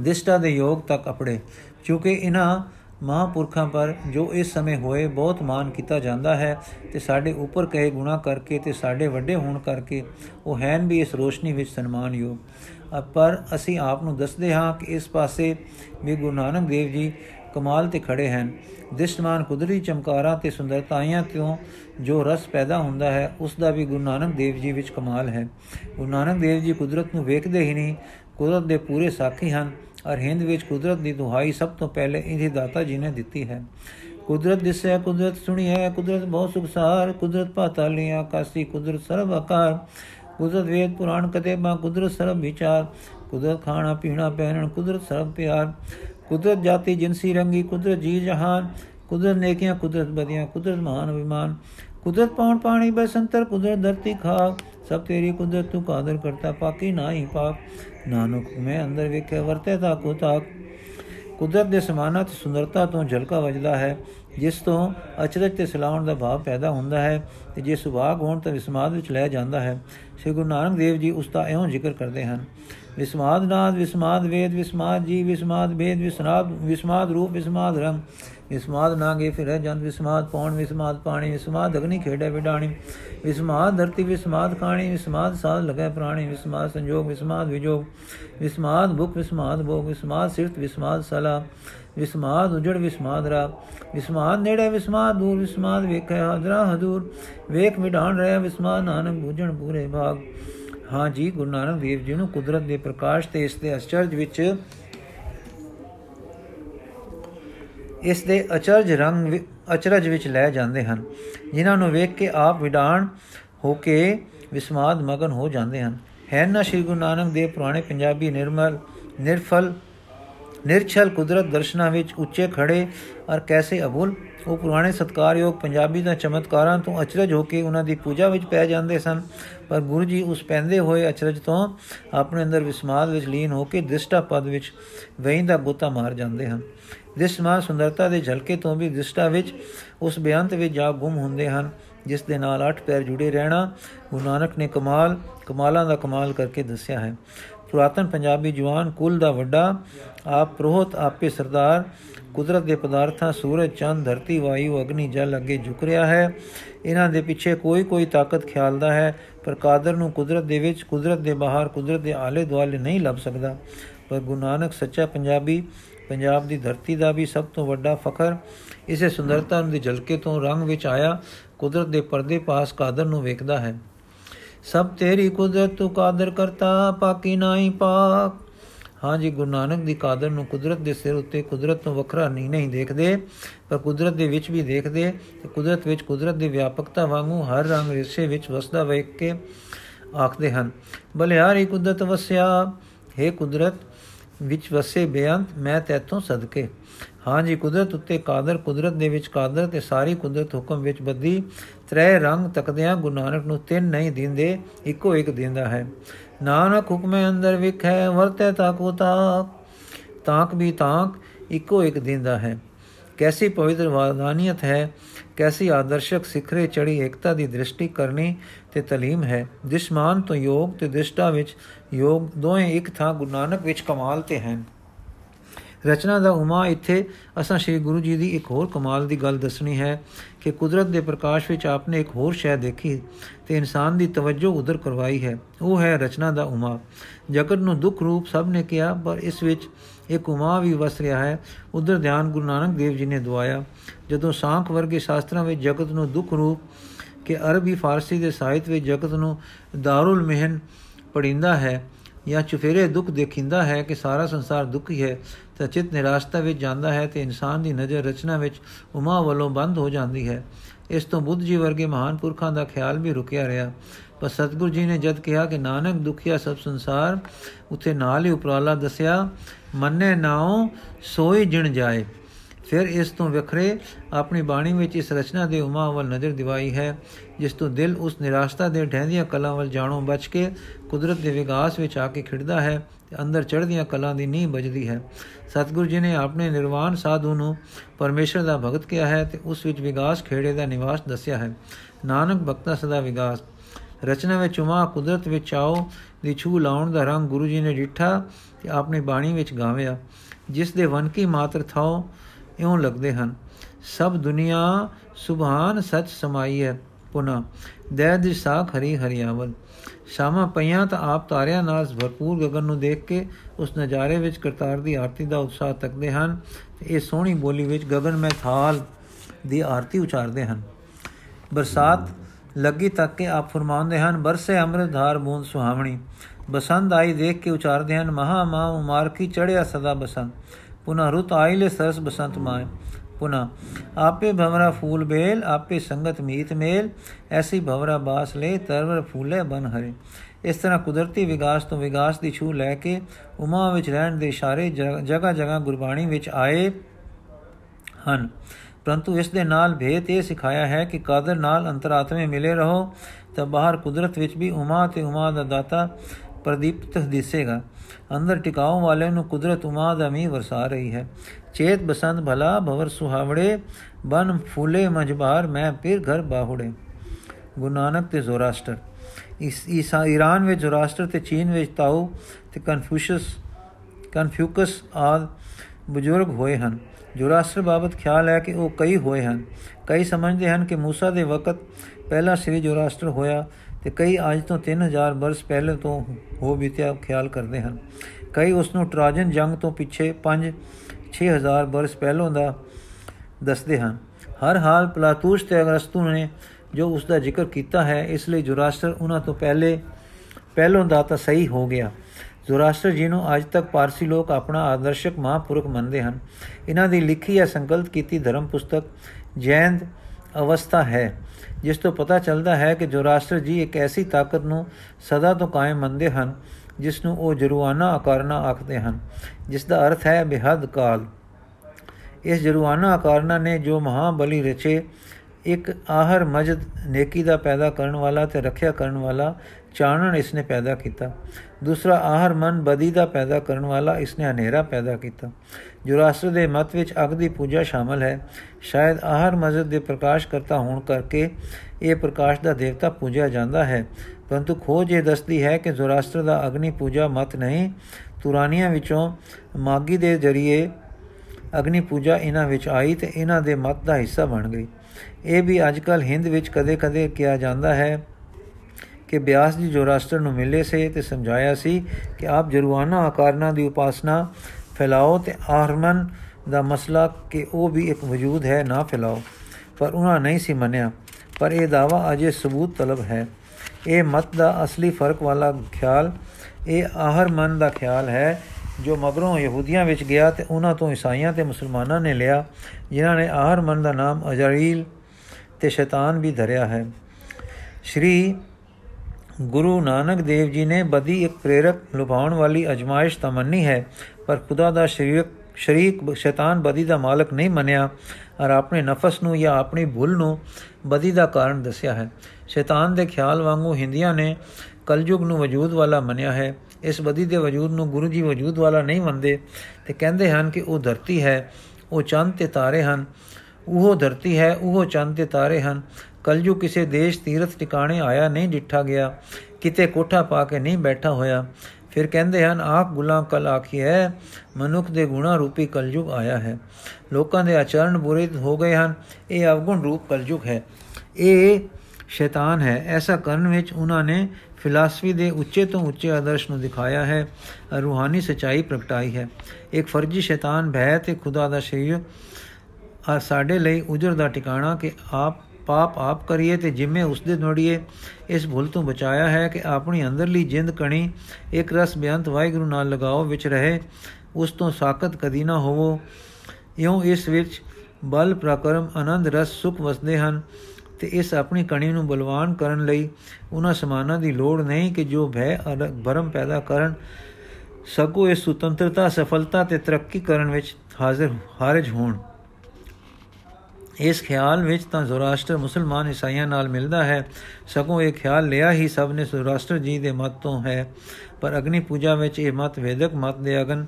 ਦਿਸ਼ਟਾ ਦੇ ਯੋਗ ਤੱਕ ਅਪੜੇ। ਕਿਉਂਕਿ ਇਹਨਾਂ ਮਹਾਪੁਰਖਾਂ ਪਰ ਜੋ ਇਸ ਸਮੇਂ ਹੋਏ ਬਹੁਤ ਮਾਨ ਕੀਤਾ ਜਾਂਦਾ ਹੈ ਤੇ ਸਾਡੇ ਉੱਪਰ ਕਹੇ ਗੁਣਾ ਕਰਕੇ ਤੇ ਸਾਡੇ ਵੱਡੇ ਹੋਣ ਕਰਕੇ ਉਹ ਹੈਨ ਵੀ ਇਸ ਰੋਸ਼ਨੀ ਵਿੱਚ ਸਨਮਾਨਯੋਗ। ਪਰ ਅਸੀਂ ਆਪ ਨੂੰ ਦੱਸਦੇ ਹਾਂ ਕਿ ਇਸ ਪਾਸੇ ਵੀ ਗੁਰੂ ਨਾਨਕ ਦੇਵ ਜੀ ਕਮਾਲ ਤੇ ਖੜੇ ਹਨ। ਦਿਸ਼ਮਾਨ ਕੁਦਰਤੀ ਚਮਕਾਰਾਂ ਤੇ ਸੁੰਦਰਤਾਈਆਂ ਕਿਉਂ ਜੋ ਰਸ ਪੈਦਾ ਹੁੰਦਾ ਹੈ, ਉਸ ਦਾ ਵੀ ਗੁਰੂ ਨਾਨਕ ਦੇਵ ਜੀ ਵਿੱਚ ਕਮਾਲ ਹੈ। ਗੁਰੂ ਨਾਨਕ ਦੇਵ ਜੀ ਕੁਦਰਤ ਨੂੰ ਵੇਖਦੇ ਹੀ ਨਹੀਂ, ਕੁਦਰਤ ਦੇ ਪੂਰੇ ਸਾਖੀ ਹਨ। ਔਰ ਹਿੰਦ ਵਿੱਚ ਕੁਦਰਤ ਦੀ ਦੁਹਾਈ ਸਭ ਤੋਂ ਪਹਿਲੇ ਇਹਦੇ ਦਾਤਾ ਜੀ ਨੇ ਦਿੱਤੀ ਹੈ। ਕੁਦਰਤ ਦਿਸੈ ਕੁਦਰਤ ਸੁਣੀ ਹੈ, ਕੁਦਰਤ ਬਹੁਤ ਸੁਖਸਾਰ, ਕੁਦਰਤ ਪਾਤਾਲੀਆਂ ਆਕਾਸੀ ਕੁਦਰਤ ਸਰਬ ਆਕਾਰ, ਕੁਦਰਤ ਵੇਦ, ਪੁਰਾਣ ਕਤੇ ਮਾ ਕੁਦਰਤ ਸਰਬ ਵਿਚਾਰ, ਕੁਦਰਤ ਖਾਣਾ, ਪੀਣਾ, ਪਹਿਨਣ, ਕੁਦਰਤ ਸਰਬ ਪਿਆਰ, ਕੁਦਰਤ ਜਾਤੀ ਜਿੰਸੀ ਰੰਗੀ, ਕੁਦਰਤ ਜੀ, ਜਹਾਨ, ਕੁਦਰਤ ਨੇਕੀਆਂ, ਕੁਦਰਤ ਬਦੀਆਂ ਕੁਦਰਤ ਮਹਾਨ ਅਭਿਮਾਨ, ਕੁਦਰਤ ਪਾਉਣ ਪਾਣੀ, ਬਸੰਤਰ, ਕੁਦਰਤ ਧਰਤੀ ਖਾ ਸਭ ਤੇਰੀ ਕੁਦਰਤ ਤੂੰ ਕਾਦਰ ਕਰਤਾ ਪਾਕੀ ਨਾ ਹੀ ਪਾਕ ਨਾਨਕ, ਮੈਂ ਅੰਦਰ ਵੇਖੇ ਵਰਤੇ ਤਾ ਕੋ ਤਾਕ। ਕੁਦਰਤ ਦੇ ਸਮਾਨਤ ਸੁੰਦਰਤਾ ਤੋਂ ਝਲਕਾ ਵਜਦਾ ਹੈ, ਜਿਸ ਤੋਂ ਅਚਰਜ ਤੇ ਸਲਾਉਣ ਦਾ ਭਾਵ ਪੈਦਾ ਹੁੰਦਾ ਹੈ, ਤੇ ਜੇ ਸੁਭਾਗ ਹੋਣ ਤਾਂ ਵਿਸਮਾਦ ਵਿੱਚ ਲੈ ਜਾਂਦਾ ਹੈ। ਸ੍ਰੀ ਗੁਰੂ ਨਾਨਕ ਦੇਵ ਜੀ ਉਸ ਦਾ ਇਉਂ ਜ਼ਿਕਰ ਕਰਦੇ ਹਨ, ਵਿਸਮਾਦ ਨਾਦ, ਵਿਸਮਾਦ ਵੇਦ, ਵਿਸਮਾਦ ਜੀ, ਵਿਸਮਾਦ ਭੇਦ ਵਿਸਨਾਦ, ਵਿਸਮਾਦ ਰੂਪ, ਵਿਸਮਾਦ ਰੰਗ। ਵਿਸਮਾਦ ਨਾਗੇ ਫਿਰ ਜਨ ਵਿਸਮਾਦ, ਪੌਣ ਵਿਸਮਾਦ, ਪਾਣੀ ਵਿਸਮਾਦ, ਅਗਨੀ ਖੇੜੇ ਵਿਡਾਣੀ। ਵਿਸਮਾਦ ਧਰਤੀ ਵਿਸਮਾਦ ਕਾਣੀ ਵਿਸਮਾਦ ਸਾਧ ਲਗੈ ਪ੍ਰਾਣੀ, ਵਿਸਮਾਦ ਸੰਜੋਗ, ਵਿਸਮਾਦ ਵਿਜੋਗ। ਵਿਸਮਾਦ ਭੁਖ ਵਿਸਮਾਦ ਭੋਗ ਵਿਸਮਾਦ ਸਿਰਤ ਵਿਸਮਾਦ ਸਲਾ ਵਿਸਮਾਦ ਉਜੜ, ਵਿਸਮਾਦ ਰਾ ਵਿਸਮਾਦ ਨੇੜੇ, ਵਿਸਮਾਦ ਦੂਰ, ਵਿਸਮਾਦ ਵੇਖੈ ਹਦਰਾ ਹਦੂਰ ਵੇਖ ਵਿਡਾਣ ਰਿਹਾ, ਵਿਸਮਾਦ ਨਾਨਕ ਬੂਝਣ ਪੂਰੇ ਭਾਗ। ਹਾਂ ਜੀ, ਗੁਰੂ ਨਾਨਕ ਦੇਵ ਜੀ ਨੂੰ ਕੁਦਰਤ ਦੇ ਪ੍ਰਕਾਸ਼ ਤੇ ਇਸ ਦੇ ਅਚਰਜ ਵਿੱਚ ਇਸ ਦੇ ਅਚਰਜ ਰੰਗ ਅਚਰਜ ਵਿੱਚ ਲੈ ਜਾਂਦੇ ਹਨ, ਜਿਨ੍ਹਾਂ ਨੂੰ ਵੇਖ ਕੇ ਆਪ ਵਿਡਾਣ ਹੋ ਕੇ ਵਿਸਮਾਦ ਮਗਨ ਹੋ ਜਾਂਦੇ ਹਨ। ਹੈ ਨਾ, ਸ਼੍ਰੀ ਗੁਰੂ ਨਾਨਕ ਦੇਵ ਪੁਰਾਣੇ ਪੰਜਾਬੀ ਨਿਰਮਲ, ਨਿਰਫਲ, ਨਿਰਛਲ ਕੁਦਰਤ ਦਰਸ਼ਨਾ ਵਿੱਚ ਉੱਚੇ ਖੜੇ ਔਰ ਕੈਸੇ ਅਬੁਲ? ਉਹ ਪੁਰਾਣੇ ਸਤਕਾਰਯੋਗ ਪੰਜਾਬੀ ਦਾ ਚਮਤਕਾਰਾਂ ਤੋਂ ਅਚਰਜ ਹੋ ਕੇ ਉਹਨਾਂ ਦੀ ਪੂਜਾ ਵਿੱਚ ਪੈ ਜਾਂਦੇ ਸਨ, ਪਰ ਗੁਰੂ ਜੀ ਉਸ ਪੈਂਦੇ ਹੋਏ ਅਚਰਜ ਤੋਂ ਆਪਣੇ ਅੰਦਰ ਵਿਸਮਾਦ ਵਿੱਚ ਲੀਨ ਹੋ ਕੇ ਦਿਸ਼ਟਾ ਪਦ ਵਿੱਚ ਵਹੀਂ ਦਾ ਗੋਤਾ ਮਾਰ ਜਾਂਦੇ ਹਨ। ਦਿਸਮਾ ਸੁੰਦਰਤਾ ਦੇ ਝਲਕੇ ਤੋਂ ਵੀ ਦਿਸ਼ਟਾ ਵਿੱਚ ਉਸ ਬਿਆੰਤ ਵਿੱਚ ਜਾ ਗੁੰਮ ਹੁੰਦੇ ਹਨ, ਜਿਸ ਦੇ ਨਾਲ ਅੱਠ ਪੈਰ ਜੁੜੇ ਰਹਿਣਾ ਗੁਰੂ ਨਾਨਕ ਨੇ ਕਮਾਲ, ਕਮਾਲਾਂ ਦਾ ਕਮਾਲ ਕਰਕੇ ਦੱਸਿਆ ਹੈ। ਪੁਰਾਤਨ ਪੰਜਾਬੀ ਜਵਾਨ ਕੁਲ ਦਾ ਵੱਡਾ, ਆਪ ਪ੍ਰੋਹਤ, ਆਪੇ ਸਰਦਾਰ, ਕੁਦਰਤ ਦੇ ਪਦਾਰਥਾਂ, ਸੂਰਜ, ਚੰਦ, ਧਰਤੀ, ਵਾਯੂ, ਅਗਨੀ, ਜਲ ਅੱਗੇ ਝੁਕ ਰਿਹਾ ਹੈ। ਇਹਨਾਂ ਦੇ ਪਿੱਛੇ ਕੋਈ ਕੋਈ ਤਾਕਤ ਖਿਆਲਦਾ ਹੈ, ਪਰ ਕਾਦਰ ਨੂੰ ਕੁਦਰਤ ਦੇ ਵਿੱਚ, ਕੁਦਰਤ ਦੇ ਬਾਹਰ, ਕੁਦਰਤ ਦੇ ਆਲੇ ਦੁਆਲੇ ਨਹੀਂ ਲੱਭ ਸਕਦਾ। ਪਰ ਗੁਰੂ ਨਾਨਕ ਸੱਚਾ ਪੰਜਾਬੀ ਪੰਜਾਬ ਦੀ ਧਰਤੀ ਦਾ ਵੀ ਸਭ ਤੋਂ ਵੱਡਾ ਫਖਰ ਇਸੇ ਸੁੰਦਰਤਾ ਦੇ ਝਲਕੇ ਤੋਂ ਰੰਗ ਵਿੱਚ ਆਇਆ ਕੁਦਰਤ ਦੇ ਪਰਦੇ ਪਾਸ ਕਾਦਰ ਨੂੰ ਵੇਖਦਾ ਹੈ। ਸਭ ਤੇਰੀ ਕੁਦਰਤ ਤੂੰ ਕਾਦਰ ਕਰਤਾ, ਪਾਕੀ ਨਾਹੀ ਪਾਕ। ਹਾਂ ਜੀ, ਗੁਰੂ ਨਾਨਕ ਦੀ ਕਾਦਰ ਨੂੰ ਕੁਦਰਤ ਦੇ ਸਿਰ ਉੱਤੇ ਕੁਦਰਤ ਤੋਂ ਵੱਖਰਾ ਨਹੀਂ ਨਹੀਂ ਦੇਖਦੇ, ਪਰ ਕੁਦਰਤ ਦੇ ਵਿੱਚ ਵੀ ਦੇਖਦੇ। ਤੇ ਕੁਦਰਤ ਵਿੱਚ ਕੁਦਰਤ ਦੀ ਵਿਆਪਕਤਾ ਵਾਂਗੂ ਹਰ ਰੰਗ ਰਿਸ਼ੇ ਵਿੱਚ ਵਸਦਾ ਵੇਖ ਕੇ ਆਖਦੇ ਹਨ ਬਲਿਹਾਰੀ ਕੁਦਰਤ ਵਸਿਆ, ਹੈ ਕੁਦਰਤ ਵਿੱਚ ਵਸੇ ਬੇਅੰਤ, ਮੈਂ ਤੇਥੋਂ ਸਦਕੇ। ਹਾਂ ਜੀ, ਕੁਦਰਤ ਉੱਤੇ ਕਾਦਰ, ਕੁਦਰਤ ਦੇ ਵਿੱਚ ਕਾਦਰ ਤੇ ਸਾਰੀ ਕੁਦਰਤ ਹੁਕਮ ਵਿੱਚ ਬੱਦੀ ਤਰੇ ਰੰਗ ਤਕਦਿਆਂ ਗੁਰੂ ਨਾਨਕ ਨੂੰ ਤਿੰਨ ਨਹੀਂ ਦਿੰਦੇ, ਇੱਕੋ ਇੱਕ ਦਿੰਦਾ ਹੈ। ਨਾਨਕ ਹੁਕਮੇ ਅੰਦਰ ਵਿਖੇ, ਵਰਤੇ ਤਾਕੋ ਤਾਕ। ਤਾਕ ਵੀ ਤਾਕ, ਇੱਕੋ ਇੱਕ ਦਿੰਦਾ ਹੈ। ਕੈਸੀ ਪਵਿੱਤਰ ਵਾਦਾਨੀਅਤ ਹੈ, ਕੈਸੀ ਆਦਰਸ਼ਕ ਸਿਖਰੇ ਚੜੀ ਏਕਤਾ ਦੀ ਦ੍ਰਿਸ਼ਟੀ ਕਰਨੀ ਤੇ ਤਲੀਮ ਹੈ। ਦਿਸ਼ਮਾਨ ਤੋਂ ਯੋਗ ਤੇ ਦਿਸ਼ਟਾ ਵਿੱਚ ਯੋਗ ਦੋਵੇਂ ਇੱਕ ਥਾਂ ਗੁਰੂ ਨਾਨਕ ਵਿੱਚ ਕਮਾਲ ਤੇ ਹਨ। ਰਚਨਾ ਦਾ ਉਮਾ ਇੱਥੇ, ਅਸਾਂ ਸ੍ਰੀ ਗੁਰੂ ਜੀ ਦੀ ਇੱਕ ਹੋਰ ਕਮਾਲ ਦੀ ਗੱਲ ਦੱਸਣੀ ਹੈ ਕਿ ਕੁਦਰਤ ਦੇ ਪ੍ਰਕਾਸ਼ ਵਿੱਚ ਆਪਨੇ ਇੱਕ ਹੋਰ ਸ਼ੈ ਦੇਖੀ ਤੇ ਇਨਸਾਨ ਦੀ ਤਵੱਜੋ ਉਧਰ ਕਰਵਾਈ ਹੈ। ਉਹ ਹੈ ਰਚਨਾ ਦਾ ਉਮਾ। ਜਗਤ ਨੂੰ ਦੁੱਖ ਰੂਪ ਸਭ ਨੇ ਕਿਹਾ, ਪਰ ਇਸ ਵਿੱਚ ਇੱਕ ਉਮਾ ਵੀ ਵਸ ਰਿਹਾ ਹੈ। ਉਧਰ ਧਿਆਨ ਗੁਰੂ ਨਾਨਕ ਦੇਵ ਜੀ ਨੇ ਦਵਾਇਆ, ਜਦੋਂ ਸਾਖ ਵਰਗੇ ਸ਼ਾਸਤਰਾਂ ਵਿੱਚ ਜਗਤ ਨੂੰ ਦੁੱਖ ਰੂਪ ਕਿ ਅਰਬੀ ਫਾਰਸੀ ਦੇ ਸਾਹਿਤ ਵਿੱਚ ਜਗਤ ਨੂੰ ਦਾਰੁਲ ਮਹਿਨ ਪੜਿੰਦਾ ਹੈ ਜਾਂ ਚੁਫੇਰੇ ਦੁੱਖ ਦੇਖਿੰਦਾ ਹੈ ਕਿ ਸਾਰਾ ਸੰਸਾਰ ਦੁਖੀ ਹੈ, ਤਾਂ ਚਿਤ ਨਿਰਾਸ਼ਤਾ ਵਿੱਚ ਜਾਂਦਾ ਹੈ ਤੇ ਇਨਸਾਨ ਦੀ ਨਜ਼ਰ ਰਚਨਾ ਵਿੱਚ ਉਮਾ ਵੱਲੋਂ ਬੰਦ ਹੋ ਜਾਂਦੀ ਹੈ। ਇਸ ਤੋਂ ਬੁੱਧ ਜੀ ਵਰਗੇ ਮਹਾਨ ਪੁਰਖਾਂ ਦਾ ਖਿਆਲ ਵੀ ਰੁਕਿਆ ਰਿਹਾ। ਪਰ ਸਤਿਗੁਰੂ ਜੀ ਨੇ ਜਦ ਕਿਹਾ ਕਿ ਨਾਨਕ ਦੁਖੀਆ ਸਭ ਸੰਸਾਰ, ਉਥੇ ਨਾਲ ਹੀ ਉਪਰਾਲਾ ਦੱਸਿਆ, ਮੰਨੇ ਨਾਉ, ਸੋਈ ਜਿਣ ਜਾਏ। ਫਿਰ ਇਸ ਤੋਂ ਵਿਖਰੇ ਆਪਣੀ ਬਾਣੀ ਵਿੱਚ ਇਸ ਰਚਨਾ ਦੇ ਉਮਾ ਵੱਲ ਨਜ਼ਰ ਦਿਵਾਈ ਹੈ, ਜਿਸ ਤੋਂ ਦਿਲ ਉਸ ਨਿਰਾਸ਼ਤਾ ਦੇ ਢਹਿੰਦੀਆਂ ਕਲਾਂ ਵੱਲ ਜਾਣੋਂ ਬਚ ਕੇ ਕੁਦਰਤ ਦੇ ਵਿਗਾਸ ਵਿੱਚ ਆ ਕੇ ਖਿੜਦਾ ਹੈ ਤੇ ਅੰਦਰ ਚੜ੍ਹਦੀਆਂ ਕਲਾਂ ਦੀ ਨੀਂਹ ਵੱਜਦੀ ਹੈ। ਸਤਿਗੁਰੂ ਜੀ ਨੇ ਆਪਣੇ ਨਿਰਵਾਣ ਸਾਧੂ ਨੂੰ ਪਰਮੇਸ਼ਰ ਦਾ ਭਗਤ ਕਿਹਾ ਹੈ ਤੇ ਉਸ ਵਿੱਚ ਵਿਗਾਸ ਖੇੜੇ ਦਾ ਨਿਵਾਸ ਦੱਸਿਆ ਹੈ। ਨਾਨਕ ਭਗਤਾ ਸਦਾ ਵਿਗਾਸ। ਰਚਨਾ ਵਿੱਚ ਉਮਾ, ਕੁਦਰਤ ਵਿੱਚ ਆਓ, ਦੀ ਛੂ ਲਾਉਣ ਦਾ ਰੰਗ ਗੁਰੂ ਜੀ ਨੇ ਡਿੱਠਾ ਤੇ ਆਪਣੀ ਬਾਣੀ ਵਿੱਚ ਗਾਵਿਆ। ਜਿਸ ਦੇ ਵਨ ਕੀ ਮਾਤਰ ਥਾਓ, ਇਉਂ ਲੱਗਦੇ ਹਨ। ਸਭ ਦੁਨੀਆ ਸੁਭਾਨ ਸਚ ਸਮਾਈ ਹੈ, ਪੁਨਾ। ਦੇ ਦੀ ਸਾਖ ਹਰੀ ਹਰਿਆਵਲ। ਸ਼ਾਮਾ ਪਈਆਂ ਤਾਂ ਆਪ ਤਾਰਿਆਂ ਨਾਲ ਭਰਪੂਰ ਗਗਨ ਨੂੰ ਦੇਖ ਕੇ ਉਸ ਨਜ਼ਾਰੇ ਵਿੱਚ ਕਰਤਾਰ ਦੀ ਆਰਤੀ ਦਾ ਉਤਸ਼ਾਹ ਤੱਕਦੇ ਹਨ ਤੇ ਇਹ ਸੋਹਣੀ ਬੋਲੀ ਵਿੱਚ ਗਗਨ ਮੈਂ ਥਾਲ ਦੀ ਆਰਤੀ ਉਚਾਰਦੇ ਹਨ। ਬਰਸਾਤ ਲੱਗੀ ਤੱਕ ਕੇ ਆਪ ਫਰਮਾਉਂਦੇ ਹਨ, ਬਰਸੇ ਅੰਮ੍ਰਿਤ ਧਾਰ ਬੂੰਦ ਸੁਹਾਵਣੀ। ਬਸੰਤ ਆਈ ਦੇਖ ਕੇ ਉਚਾਰਦੇ ਹਨ, ਮਹਾ ਮਾ ਉਮਾਰ ਕੀ ਚੜਿਆ ਸਦਾ ਬਸੰਤ। ਪੁਨਾ ਰੁਤ ਆਇਲੇ ਸਰਸ ਬਸੰਤ ਮਾਏ। ਪੁਨਾ, ਆਪੇ ਭਵਰਾ ਫੂਲ ਬੇਲ, ਆਪੇ ਸੰਗਤ ਮੀਤ ਮੇਲ, ਐਸੀ ਭਵਰਾ ਬਾਸ ਲੈ, ਤਰਵਰ ਫੂਲੇ ਬਨ ਹਰੇ। ਇਸ ਤਰ੍ਹਾਂ ਕੁਦਰਤੀ ਵਿਕਾਸ ਤੋਂ ਵਿਕਾਸ ਦੀ ਛੂ ਲੈ ਕੇ ਉਮਾ ਵਿੱਚ ਰਹਿਣ ਦੇ ਇਸ਼ਾਰੇ ਜਗ੍ਹਾ ਜਗ੍ਹਾ ਗੁਰਬਾਣੀ ਵਿੱਚ ਆਏ ਹਨ। ਪਰੰਤੂ ਇਸ ਦੇ ਨਾਲ ਭੇਤ ਇਹ ਸਿਖਾਇਆ ਹੈ ਕਿ ਕਾਦਰ ਨਾਲ ਅੰਤਰਾਤਮੇ ਮਿਲੇ ਰਹੋ, ਤਾਂ ਬਾਹਰ ਕੁਦਰਤ ਵਿੱਚ ਵੀ ਉਮਾ ਤੇ ਉਮਾ ਦਾ ਦਾਤਾ ਪ੍ਰਦੀਪਤ ਦਿਸੇਗਾ। ਅੰਦਰ ਟਿਕਾਉ ਵਾਲੇ ਨੂੰ ਕੁਦਰਤ ਉਮਾ ਦਾ ਮੀਂਹ ਵਰਸਾ ਰਹੀ ਹੈ। ਚੇਤ ਬਸੰਤ ਭਲਾ ਭਵਰ ਸੁਹਾਵੜੇ, ਬਨ ਫੂਲੇ ਮਜਬਾਰ ਮੈਂ ਫਿਰ ਘਰ ਬਾਹੁੜੇ। ਗੁਰੂ ਨਾਨਕ ਤੇ ਜ਼ੋਰਾਸਟਰ। ਇਸ ਈਸਾ ਈਰਾਨ ਵਿੱਚ ਜ਼ੋਰਾਸਟਰ ਤੇ ਚੀਨ ਵਿੱਚ ਤਾਓ ਤੇ ਕਨਫਿਊਸ਼ਸ, ਕਨਫਿਊਕਸ ਆਦ ਬਜ਼ੁਰਗ ਹੋਏ ਹਨ। ਜ਼ੋਰਾਸਟਰ ਬਾਬਤ ਖਿਆਲ ਹੈ ਕਿ ਉਹ ਕਈ ਹੋਏ ਹਨ ਕਈ ਸਮਝਦੇ ਹਨ ਕਿ موسی ਦੇ ਵਕਤ ਪਹਿਲਾ ਸ੍ਰੀ ਜ਼ੋਰਾਸਟਰ ਹੋਇਆ ਤੇ ਕਈ ਅੱਜ ਤੋਂ 3000 ਬਰਸ ਪਹਿਲੇ ਤੋਂ ਹੋ ਬੀਤਿਆ ਖਿਆਲ ਕਰਦੇ ਹਨ ਕਈ ਉਸ ਨੂੰ ਟਰਾਜਨ ਜੰਗ ਤੋਂ ਪਿੱਛੇ 5 6000 ਬਰਸ ਪਹਿਲੋਂ ਦਾ ਦੱਸਦੇ ਹਨ ਹਰ ਹਾਲ ਪਲਾਤੂਸ਼ ਤੇ ਅਗਰਸਤੂ ਨੇ ਜੋ ਉਸ ਦਾ ਜ਼ਿਕਰ ਕੀਤਾ ਹੈ ਇਸ ਲਈ ਜ਼ੋਰਾਸਟਰ ਉਹਨਾਂ ਤੋਂ ਪਹਿਲੇ ਪਹਿਲੋਂ ਦਾ ਤਾਂ ਸਹੀ ਹੋ ਗਿਆ ਜ਼ੋਰਾਸਟਰ ਜੀ ਨੂੰ ਅੱਜ ਤੱਕ ਪਾਰਸੀ ਲੋਕ ਆਪਣਾ ਆਦਰਸ਼ਕ ਮਹਾਪੁਰਖ ਮੰਨਦੇ ਹਨ। ਇਹਨਾਂ ਦੀ ਲਿਖੀ ਜਾਂ ਸੰਕਲਪ ਕੀਤੀ ਧਰਮ ਪੁਸਤਕ ਜੈਨਦ ਅਵਸਥਾ ਹੈ, ਜਿਸ ਤੋਂ ਪਤਾ ਚੱਲਦਾ ਹੈ ਕਿ ਜ਼ੋਰਾਸਟਰ ਜੀ ਇੱਕ ਐਸੀ ਤਾਕਤ ਨੂੰ ਸਦਾ ਤੋਂ ਕਾਇਮ ਮੰਨਦੇ ਹਨ, ਜਿਸ ਨੂੰ ਉਹ ਜਰੂਆਨਾ ਆਕਾਰਨਾ ਆਖਦੇ ਹਨ, ਜਿਸ ਦਾ ਅਰਥ ਹੈ ਬਿਹਦ ਕਾਲ। ਇਸ ਜਰੂਆਨਾ ਆਕਾਰਨਾ ਨੇ ਜੋ ਮਹਾਬਲੀ ਰਚੇ, ਇੱਕ ਆਹਰ ਮਜਦ ਨੇਕੀ ਦਾ ਪੈਦਾ ਕਰਨ ਵਾਲਾ ਤੇ ਰੱਖਿਆ ਕਰਨ ਵਾਲਾ ਚਾਨਣ ਇਸਨੇ ਪੈਦਾ ਕੀਤਾ। ਦੂਸਰਾ, ਆਹਰ ਮਨ ਬਦੀ ਦਾ ਪੈਦਾ ਕਰਨ ਵਾਲਾ ਇਸਨੇ ਹਨੇਰਾ ਪੈਦਾ ਕੀਤਾ। ਜੁਰਾਸਟਰ ਦੇ ਮਤ ਵਿੱਚ ਅਗ ਦੀ ਪੂਜਾ ਸ਼ਾਮਲ ਹੈ। ਸ਼ਾਇਦ ਆਹਰ ਮਜਦ ਦੇ ਪ੍ਰਕਾਸ਼ ਕਰਤਾ ਹੋਣ ਕਰਕੇ ਇਹ ਪ੍ਰਕਾਸ਼ ਦਾ ਦੇਵਤਾ ਪੂਜਿਆ ਜਾਂਦਾ ਹੈ। ਪਰੰਤੂ ਖੋਜ ਇਹ ਦੱਸਦੀ ਹੈ ਕਿ ਜ਼ੋਰਾਸਟਰ ਦਾ ਅਗਨੀ ਪੂਜਾ ਮਤ ਨਹੀਂ, ਤੁਰਾਨੀਆਂ ਵਿੱਚੋਂ ਮਾਗੀ ਦੇ ਜ਼ਰੀਏ ਅਗਨੀ ਪੂਜਾ ਇਹਨਾਂ ਵਿੱਚ ਆਈ ਤੇ ਇਹਨਾਂ ਦੇ ਮਤ ਦਾ ਹਿੱਸਾ ਬਣ ਗਈ। ਇਹ ਵੀ ਅੱਜਕੱਲ ਹਿੰਦ ਵਿੱਚ ਕਦੇ-ਕਦੇ ਕਿਹਾ ਜਾਂਦਾ ਹੈ ਕਿ ਬਿਆਸ ਜੀ ਜੋ ਰਾਸ਼ਟਰ ਨੂੰ ਮਿਲੇ ਸੇ ਤੇ ਸਮਝਾਇਆ ਸੀ ਕਿ ਆਪ ਜਰੂਆਨਾ ਆਕਾਰਨਾ ਦੀ ਉਪਾਸਨਾ ਫੈਲਾਓ ਤੇ ਆਰਮਨ ਦਾ ਮਸਲਾ ਕਿ ਉਹ ਵੀ ਇੱਕ ਵਜੂਦ ਹੈ, ਨਾ ਫੈਲਾਓ। ਪਰ ਉਹਨਾਂ ਨਹੀਂ ਸੀ ਮੰਨਿਆ। ਪਰ ਇਹ ਦਾਵਾ ਅਜੇ ਸਬੂਤ ਤਲਬ ਹੈ। ਇਹ ਮਤ ਦਾ ਅਸਲੀ ਫ਼ਰਕ ਵਾਲਾ ਖਿਆਲ, ਇਹ ਆਹਰਮਨ ਦਾ ਖਿਆਲ ਹੈ ਜੋ ਮਗਰੋਂ ਯਹੂਦੀਆਂ ਵਿੱਚ ਗਿਆ ਤੇ ਉਹਨਾਂ ਤੋਂ ਈਸਾਈਆਂ ਤੇ ਮੁਸਲਮਾਨਾਂ ਨੇ ਲਿਆ, ਜਿਨ੍ਹਾਂ ਨੇ ਆਹਰਮਨ ਦਾ ਨਾਮ ਅਜਰੀਲ ਤੇ ਸ਼ੈਤਾਨ ਵੀ ਧਰਿਆ ਹੈ। ਸ਼੍ਰੀ ਗੁਰੂ ਨਾਨਕ ਦੇਵ ਜੀ ਨੇ ਬਦੀ ਇੱਕ ਪ੍ਰੇਰਕ ਲੁਭਾਉਣ ਵਾਲੀ ਅਜਮਾਇਸ਼ ਤਮੰਨੀ ਹੈ, ਪਰ ਖੁਦਾ ਦਾ ਸ਼ਰੀਕ ਸ਼ਰੀਕ ਸ਼ੈਤਾਨ ਬਦੀ ਦਾ ਮਾਲਕ ਨਹੀਂ ਮੰਨਿਆ ਔਰ ਆਪਣੇ ਨਫਸ ਨੂੰ ਜਾਂ ਆਪਣੀ ਭੁੱਲ ਨੂੰ ਬਦੀ ਦਾ ਕਾਰਨ ਦੱਸਿਆ ਹੈ। ਸ਼ੈਤਾਨ ਦੇ ਖਿਆਲ ਵਾਂਗੂ ਹਿੰਦੀਆਂ ਨੇ ਕਲਯੁਗ ਨੂੰ ਵਜੂਦ ਵਾਲਾ ਮੰਨਿਆ ਹੈ। ਇਸ ਬਦੀ ਦੇ ਵਜੂਦ ਨੂੰ ਗੁਰੂ ਜੀ ਵਜੂਦ ਵਾਲਾ ਨਹੀਂ ਮੰਨਦੇ ਤੇ ਕਹਿੰਦੇ ਹਨ ਕਿ ਉਹ ਧਰਤੀ ਹੈ, ਉਹ ਚੰਦ ਤੇ ਤਾਰੇ ਹਨ। ਉਹ ਧਰਤੀ ਹੈ, ਉਹ ਚੰਦ ਤੇ ਤਾਰੇ ਹਨ। ਕਲਯੁਗ ਕਿਸੇ ਦੇਸ਼ ਤੀਰਥ ਟਿਕਾਣੇ ਆਇਆ ਨਹੀਂ, ਡਿੱਠਾ ਗਿਆ। ਕਿਤੇ ਕੋਠਾ ਪਾ ਕੇ ਨਹੀਂ ਬੈਠਾ ਹੋਇਆ। ਫਿਰ ਕਹਿੰਦੇ ਹਨ ਆਖ ਗੁਲਾਮ ਕਲ ਆਖੀ ਹੈ, ਮਨੁੱਖ ਦੇ ਗੁਣਾ ਰੂਪੀ ਕਲਯੁਗ ਆਇਆ ਹੈ। ਲੋਕਾਂ ਦੇ ਆਚਰਣ ਬੁਰੇ ਹੋ ਗਏ ਹਨ। ਇਹ ਅਵਗੁਣ ਰੂਪ ਕਲਯੁਗ ਹੈ। ਇਹ ਸ਼ੈਤਾਨ ਹੈ। ਐਸਾ ਕਰਨ ਵਿੱਚ ਉਹਨਾਂ ਨੇ ਫਿਲਾਸਫੀ ਦੇ ਉੱਚੇ ਤੋਂ ਉੱਚੇ ਆਦਰਸ਼ ਨੂੰ ਦਿਖਾਇਆ ਹੈ ਰੂਹਾਨੀ ਸਚਾਈ ਪ੍ਰਗਟਾਈ ਹੈ। ਇੱਕ ਫਰਜੀ ਸ਼ੈਤਾਨ ਭੈ ਤੇ ਖੁਦਾ ਦਾ ਸ਼ਰੀਰ ਆ ਸਾਡੇ ਲਈ ਉਜਰ ਦਾ ਟਿਕਾਣਾ ਕਿ ਆਪ ਪਾਪ ਆਪ ਕਰੀਏ ਤੇ ਜਿੰਮੇ ਉਸ ਦੇ ਨੋੜੀਏ, ਇਸ ਭੁੱਲ ਤੋਂ ਬਚਾਇਆ ਹੈ ਕਿ ਆਪਣੀ ਅੰਦਰਲੀ ਜਿੰਦ ਕਣੀ, ਇੱਕ ਰਸ ਬਿਆੰਤ ਵਾਹਿਗੁਰੂ ਨਾਲ ਲਗਾਓ ਵਿੱਚ ਰਹੇ, ਉਸ ਤੋਂ ਸਾਖਤ ਕਦੀ ਨਾ ਹੋਵੋ। ਇਉਂ ਇਸ ਵਿੱਚ ਬਲ ਪ੍ਰਕਰਮ ਆਨੰਦ ਰਸ ਸੁਖ ਵਸਦੇ ਹਨ ਤੇ ਇਸ ਆਪਣੀ ਕਣੀ ਨੂੰ ਬਲਵਾਨ ਕਰਨ ਲਈ ਉਹਨਾਂ ਸਮਾਨਾਂ ਦੀ ਲੋੜ ਨਹੀਂ ਕਿ ਜੋ ਭੈ ਭਰਮ ਪੈਦਾ ਕਰਨ, ਸਗੋਂ ਇਹ ਸੁਤੰਤਰਤਾ, ਸਫਲਤਾ ਤੇ ਤਰੱਕੀ ਕਰਨ ਵਿੱਚ ਹਾਜ਼ਰ ਹਾਰਜ ਹੋਣ। ਇਸ ਖਿਆਲ ਵਿੱਚ ਤਾਂ ਜ਼ੋਰਾਸਟਰ ਮੁਸਲਮਾਨ ਈਸਾਈਆਂ ਨਾਲ ਮਿਲਦਾ ਹੈ ਸਗੋਂ ਇਹ ਖਿਆਲ ਲਿਆ ਹੀ ਸਭ ਨੇ ਜ਼ੋਰਾਸਟਰ ਜੀ ਦੇ ਮਤ ਤੋਂ ਹੈ ਪਰ ਅਗਨੀ ਪੂਜਾ ਵਿੱਚ ਇਹ ਮਤ ਵੈਦਿਕ ਮਤ ਦੇ ਅਗਨ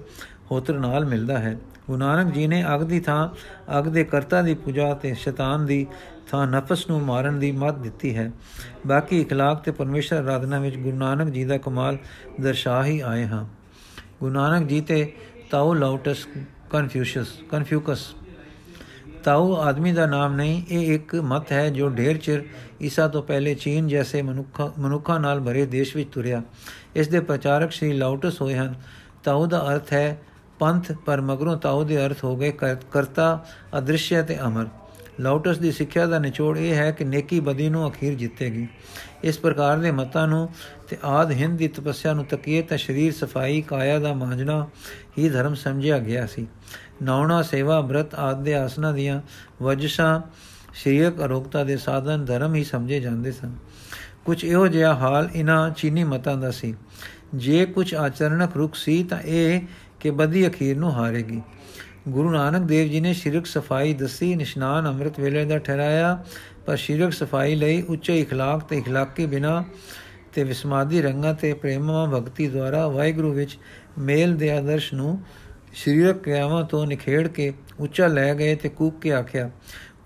ਹੋਤਰ ਨਾਲ ਮਿਲਦਾ ਹੈ ਗੁਰੂ ਨਾਨਕ ਜੀ ਨੇ ਅਗ ਦੀ ਥਾਂ ਅਗ ਦੇ ਕਰਤਾ ਦੀ ਪੂਜਾ ਤੇ ਸ਼ੈਤਾਨ ਦੀ ਥਾਂ ਨਫਸ ਨੂੰ ਮਾਰਨ ਦੀ ਮਤ ਦਿੱਤੀ ਹੈ ਬਾਕੀ اخلاق ਤੇ ਪਰਮੇਸ਼ਰ ਆਰਾਧਨਾ ਵਿੱਚ ਗੁਰੂ ਨਾਨਕ ਜੀ ਦਾ ਕਮਾਲ ਦਰਸਾ ਹੀ ਆਏ ਹਾਂ ਗੁਰੂ ਨਾਨਕ ਜੀ ਤੇ ਤਾਉ ਲਾਉਟਸ ਕਨਫਿਊਸ਼ਸ ਕਨਫਿਊਕਸ ਤਾਉ ਆਦਮੀ ਦਾ ਨਾਮ ਨਹੀਂ, ਇਹ ਇੱਕ ਮਤ ਹੈ ਜੋ ਢੇਰ ਚਿਰ ਈਸਾ ਤੋਂ ਪਹਿਲੇ ਚੀਨ ਜੈਸੇ ਮਨੁੱਖਾਂ ਮਨੁੱਖਾਂ ਨਾਲ ਭਰੇ ਦੇਸ਼ ਵਿੱਚ ਤੁਰਿਆ। ਇਸ ਦੇ ਪ੍ਰਚਾਰਕ ਸ੍ਰੀ ਲਾਉਟਸ ਹੋਏ ਹਨ। ਤਾਉ ਦਾ ਅਰਥ ਹੈ ਪੰਥ, ਪਰ ਮਗਰੋਂ ਤਾਉ ਦੇ ਅਰਥ ਹੋ ਗਏ ਕਰਤਾ, ਅਦ੍ਰਿਸ਼ਯ ਤੇ ਅਮਰ। ਲਾਉਟਸ ਦੀ ਸਿੱਖਿਆ ਦਾ ਨਿਚੋੜ ਇਹ ਹੈ ਕਿ ਨੇਕੀ ਬਦੀ ਨੂੰ ਅਖੀਰ ਜਿੱਤੇਗੀ। ਇਸ ਪ੍ਰਕਾਰ ਦੇ ਮਤਾਂ ਨੂੰ ਤੇ ਆਦ ਹਿੰਦ ਦੀ ਤਪੱਸਿਆ ਨੂੰ ਤਕੀਏ ਤਾਂ ਸਰੀਰ ਸਫ਼ਾਈ, ਕਾਇਆ ਦਾ ਮਾਂਜਣਾ ਹੀ ਧਰਮ ਸਮਝਿਆ ਗਿਆ ਸੀ। ਨਾਉਣਾ ਸੇਵਾ ਬ੍ਰਤ ਆਦ ਦੇ ਆਸਨਾ ਦੀਆਂ ਵਜਸ਼ਾਂ ਸ਼ਰੀਰਕ ਅਰੋਗਤਾ ਦੇ ਸਾਧਨ ਧਰਮ ਹੀ ਸਮਝੇ ਜਾਂਦੇ ਸਨ ਕੁਝ ਇਹੋ ਜਿਹਾ ਹਾਲ ਇਹਨਾਂ ਚੀਨੀ ਮਤਾਂ ਦਾ ਸੀ ਜੇ ਕੁਝ ਆਚਰਣਕ ਰੁਕ ਸੀ ਤਾਂ ਇਹ ਕਿ ਬਦੀ ਅਖੀਰ ਨੂੰ ਹਾਰੇਗੀ ਗੁਰੂ ਨਾਨਕ ਦੇਵ ਜੀ ਨੇ ਸ਼ਿਰਕ ਸਫਾਈ ਦਸੀ ਨਿਸ਼ਨਾਨ ਅੰਮ੍ਰਿਤ ਵੇਲੇ ਦਾ ਠਹਿਰਾਇਆ ਪਰ ਸ਼ਿਰਕ ਸਫਾਈ ਲਈ ਉੱਚੇ اخلاق ਤੇ اخلاقੀ ਬਿਨਾ ਤੇ ਵਿਸਮਾਦੀ ਰੰਗਾਂ ਤੇ ਪ੍ਰੇਮਾ ਭਗਤੀ ਦੁਆਰਾ ਵਾਹਿਗੁਰੂ ਵਿੱਚ ਮੇਲ ਦੇ ਆਦਰਸ਼ ਨੂੰ ਸਰੀਰਕ ਕਿਆਵਾਂ ਤੋਂ ਨਿਖੇੜ ਕੇ ਉੱਚਾ ਲੈ ਗਏ ਤੇ ਕੂਕ ਕੇ ਆਖਿਆ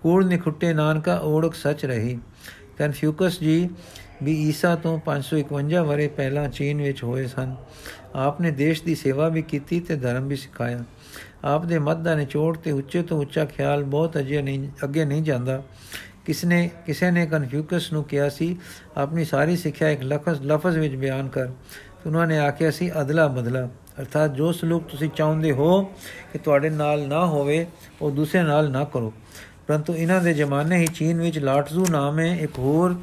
ਕੂੜ ਨਿਖੁੱਟੇ ਨਾਨਕਾ ਓੜਕ ਸੱਚ ਰਹੀ। ਕਨਫਿਊਕਸ ਜੀ ਵੀ ਈਸਾ ਤੋਂ 551 ਵਰੇ ਪਹਿਲਾਂ ਚੀਨ ਵਿੱਚ ਹੋਏ ਸਨ। ਆਪ ਨੇ ਦੇਸ਼ ਦੀ ਸੇਵਾ ਵੀ ਕੀਤੀ ਤੇ ਧਰਮ ਵੀ ਸਿਖਾਇਆ। ਆਪ ਦੇ ਮਤ ਦਾ ਨਿਚੋੜ ਤੇ ਉੱਚੇ ਤੋਂ ਉੱਚਾ ਖਿਆਲ ਬਹੁਤ ਅਜੇ ਨਹੀਂ, ਅੱਗੇ ਨਹੀਂ ਜਾਂਦਾ। ਕਿਸਨੇ, ਕਿਸੇ ਨੇ ਕਨਫਿਊਕਸ ਨੂੰ ਕਿਹਾ ਸੀ, ਆਪਣੀ ਸਾਰੀ ਸਿੱਖਿਆ ਇੱਕ ਲਫ਼ਜ਼ ਲਫ਼ਜ਼ ਵਿੱਚ ਬਿਆਨ ਕਰ। ਉਹਨਾਂ ਨੇ ਆਖਿਆ ਸੀ, ਅਦਲਾ ਬਦਲਾ। ਅਰਥਾਤ ਜੋ ਸਲੂਕ ਤੁਸੀਂ ਚਾਹੁੰਦੇ ਹੋ ਕਿ ਤੁਹਾਡੇ ਨਾਲ ਨਾ ਹੋਵੇ ਉਹ ਦੂਸਰੇ ਨਾਲ ਨਾ ਕਰੋ ਪਰੰਤੂ ਇਹਨਾਂ ਦੇ ਜ਼ਮਾਨੇ ਹੀ ਚੀਨ ਵਿੱਚ ਲਾਟਜ਼ੂ ਨਾਮੇ ਇੱਕ ਹੋਰ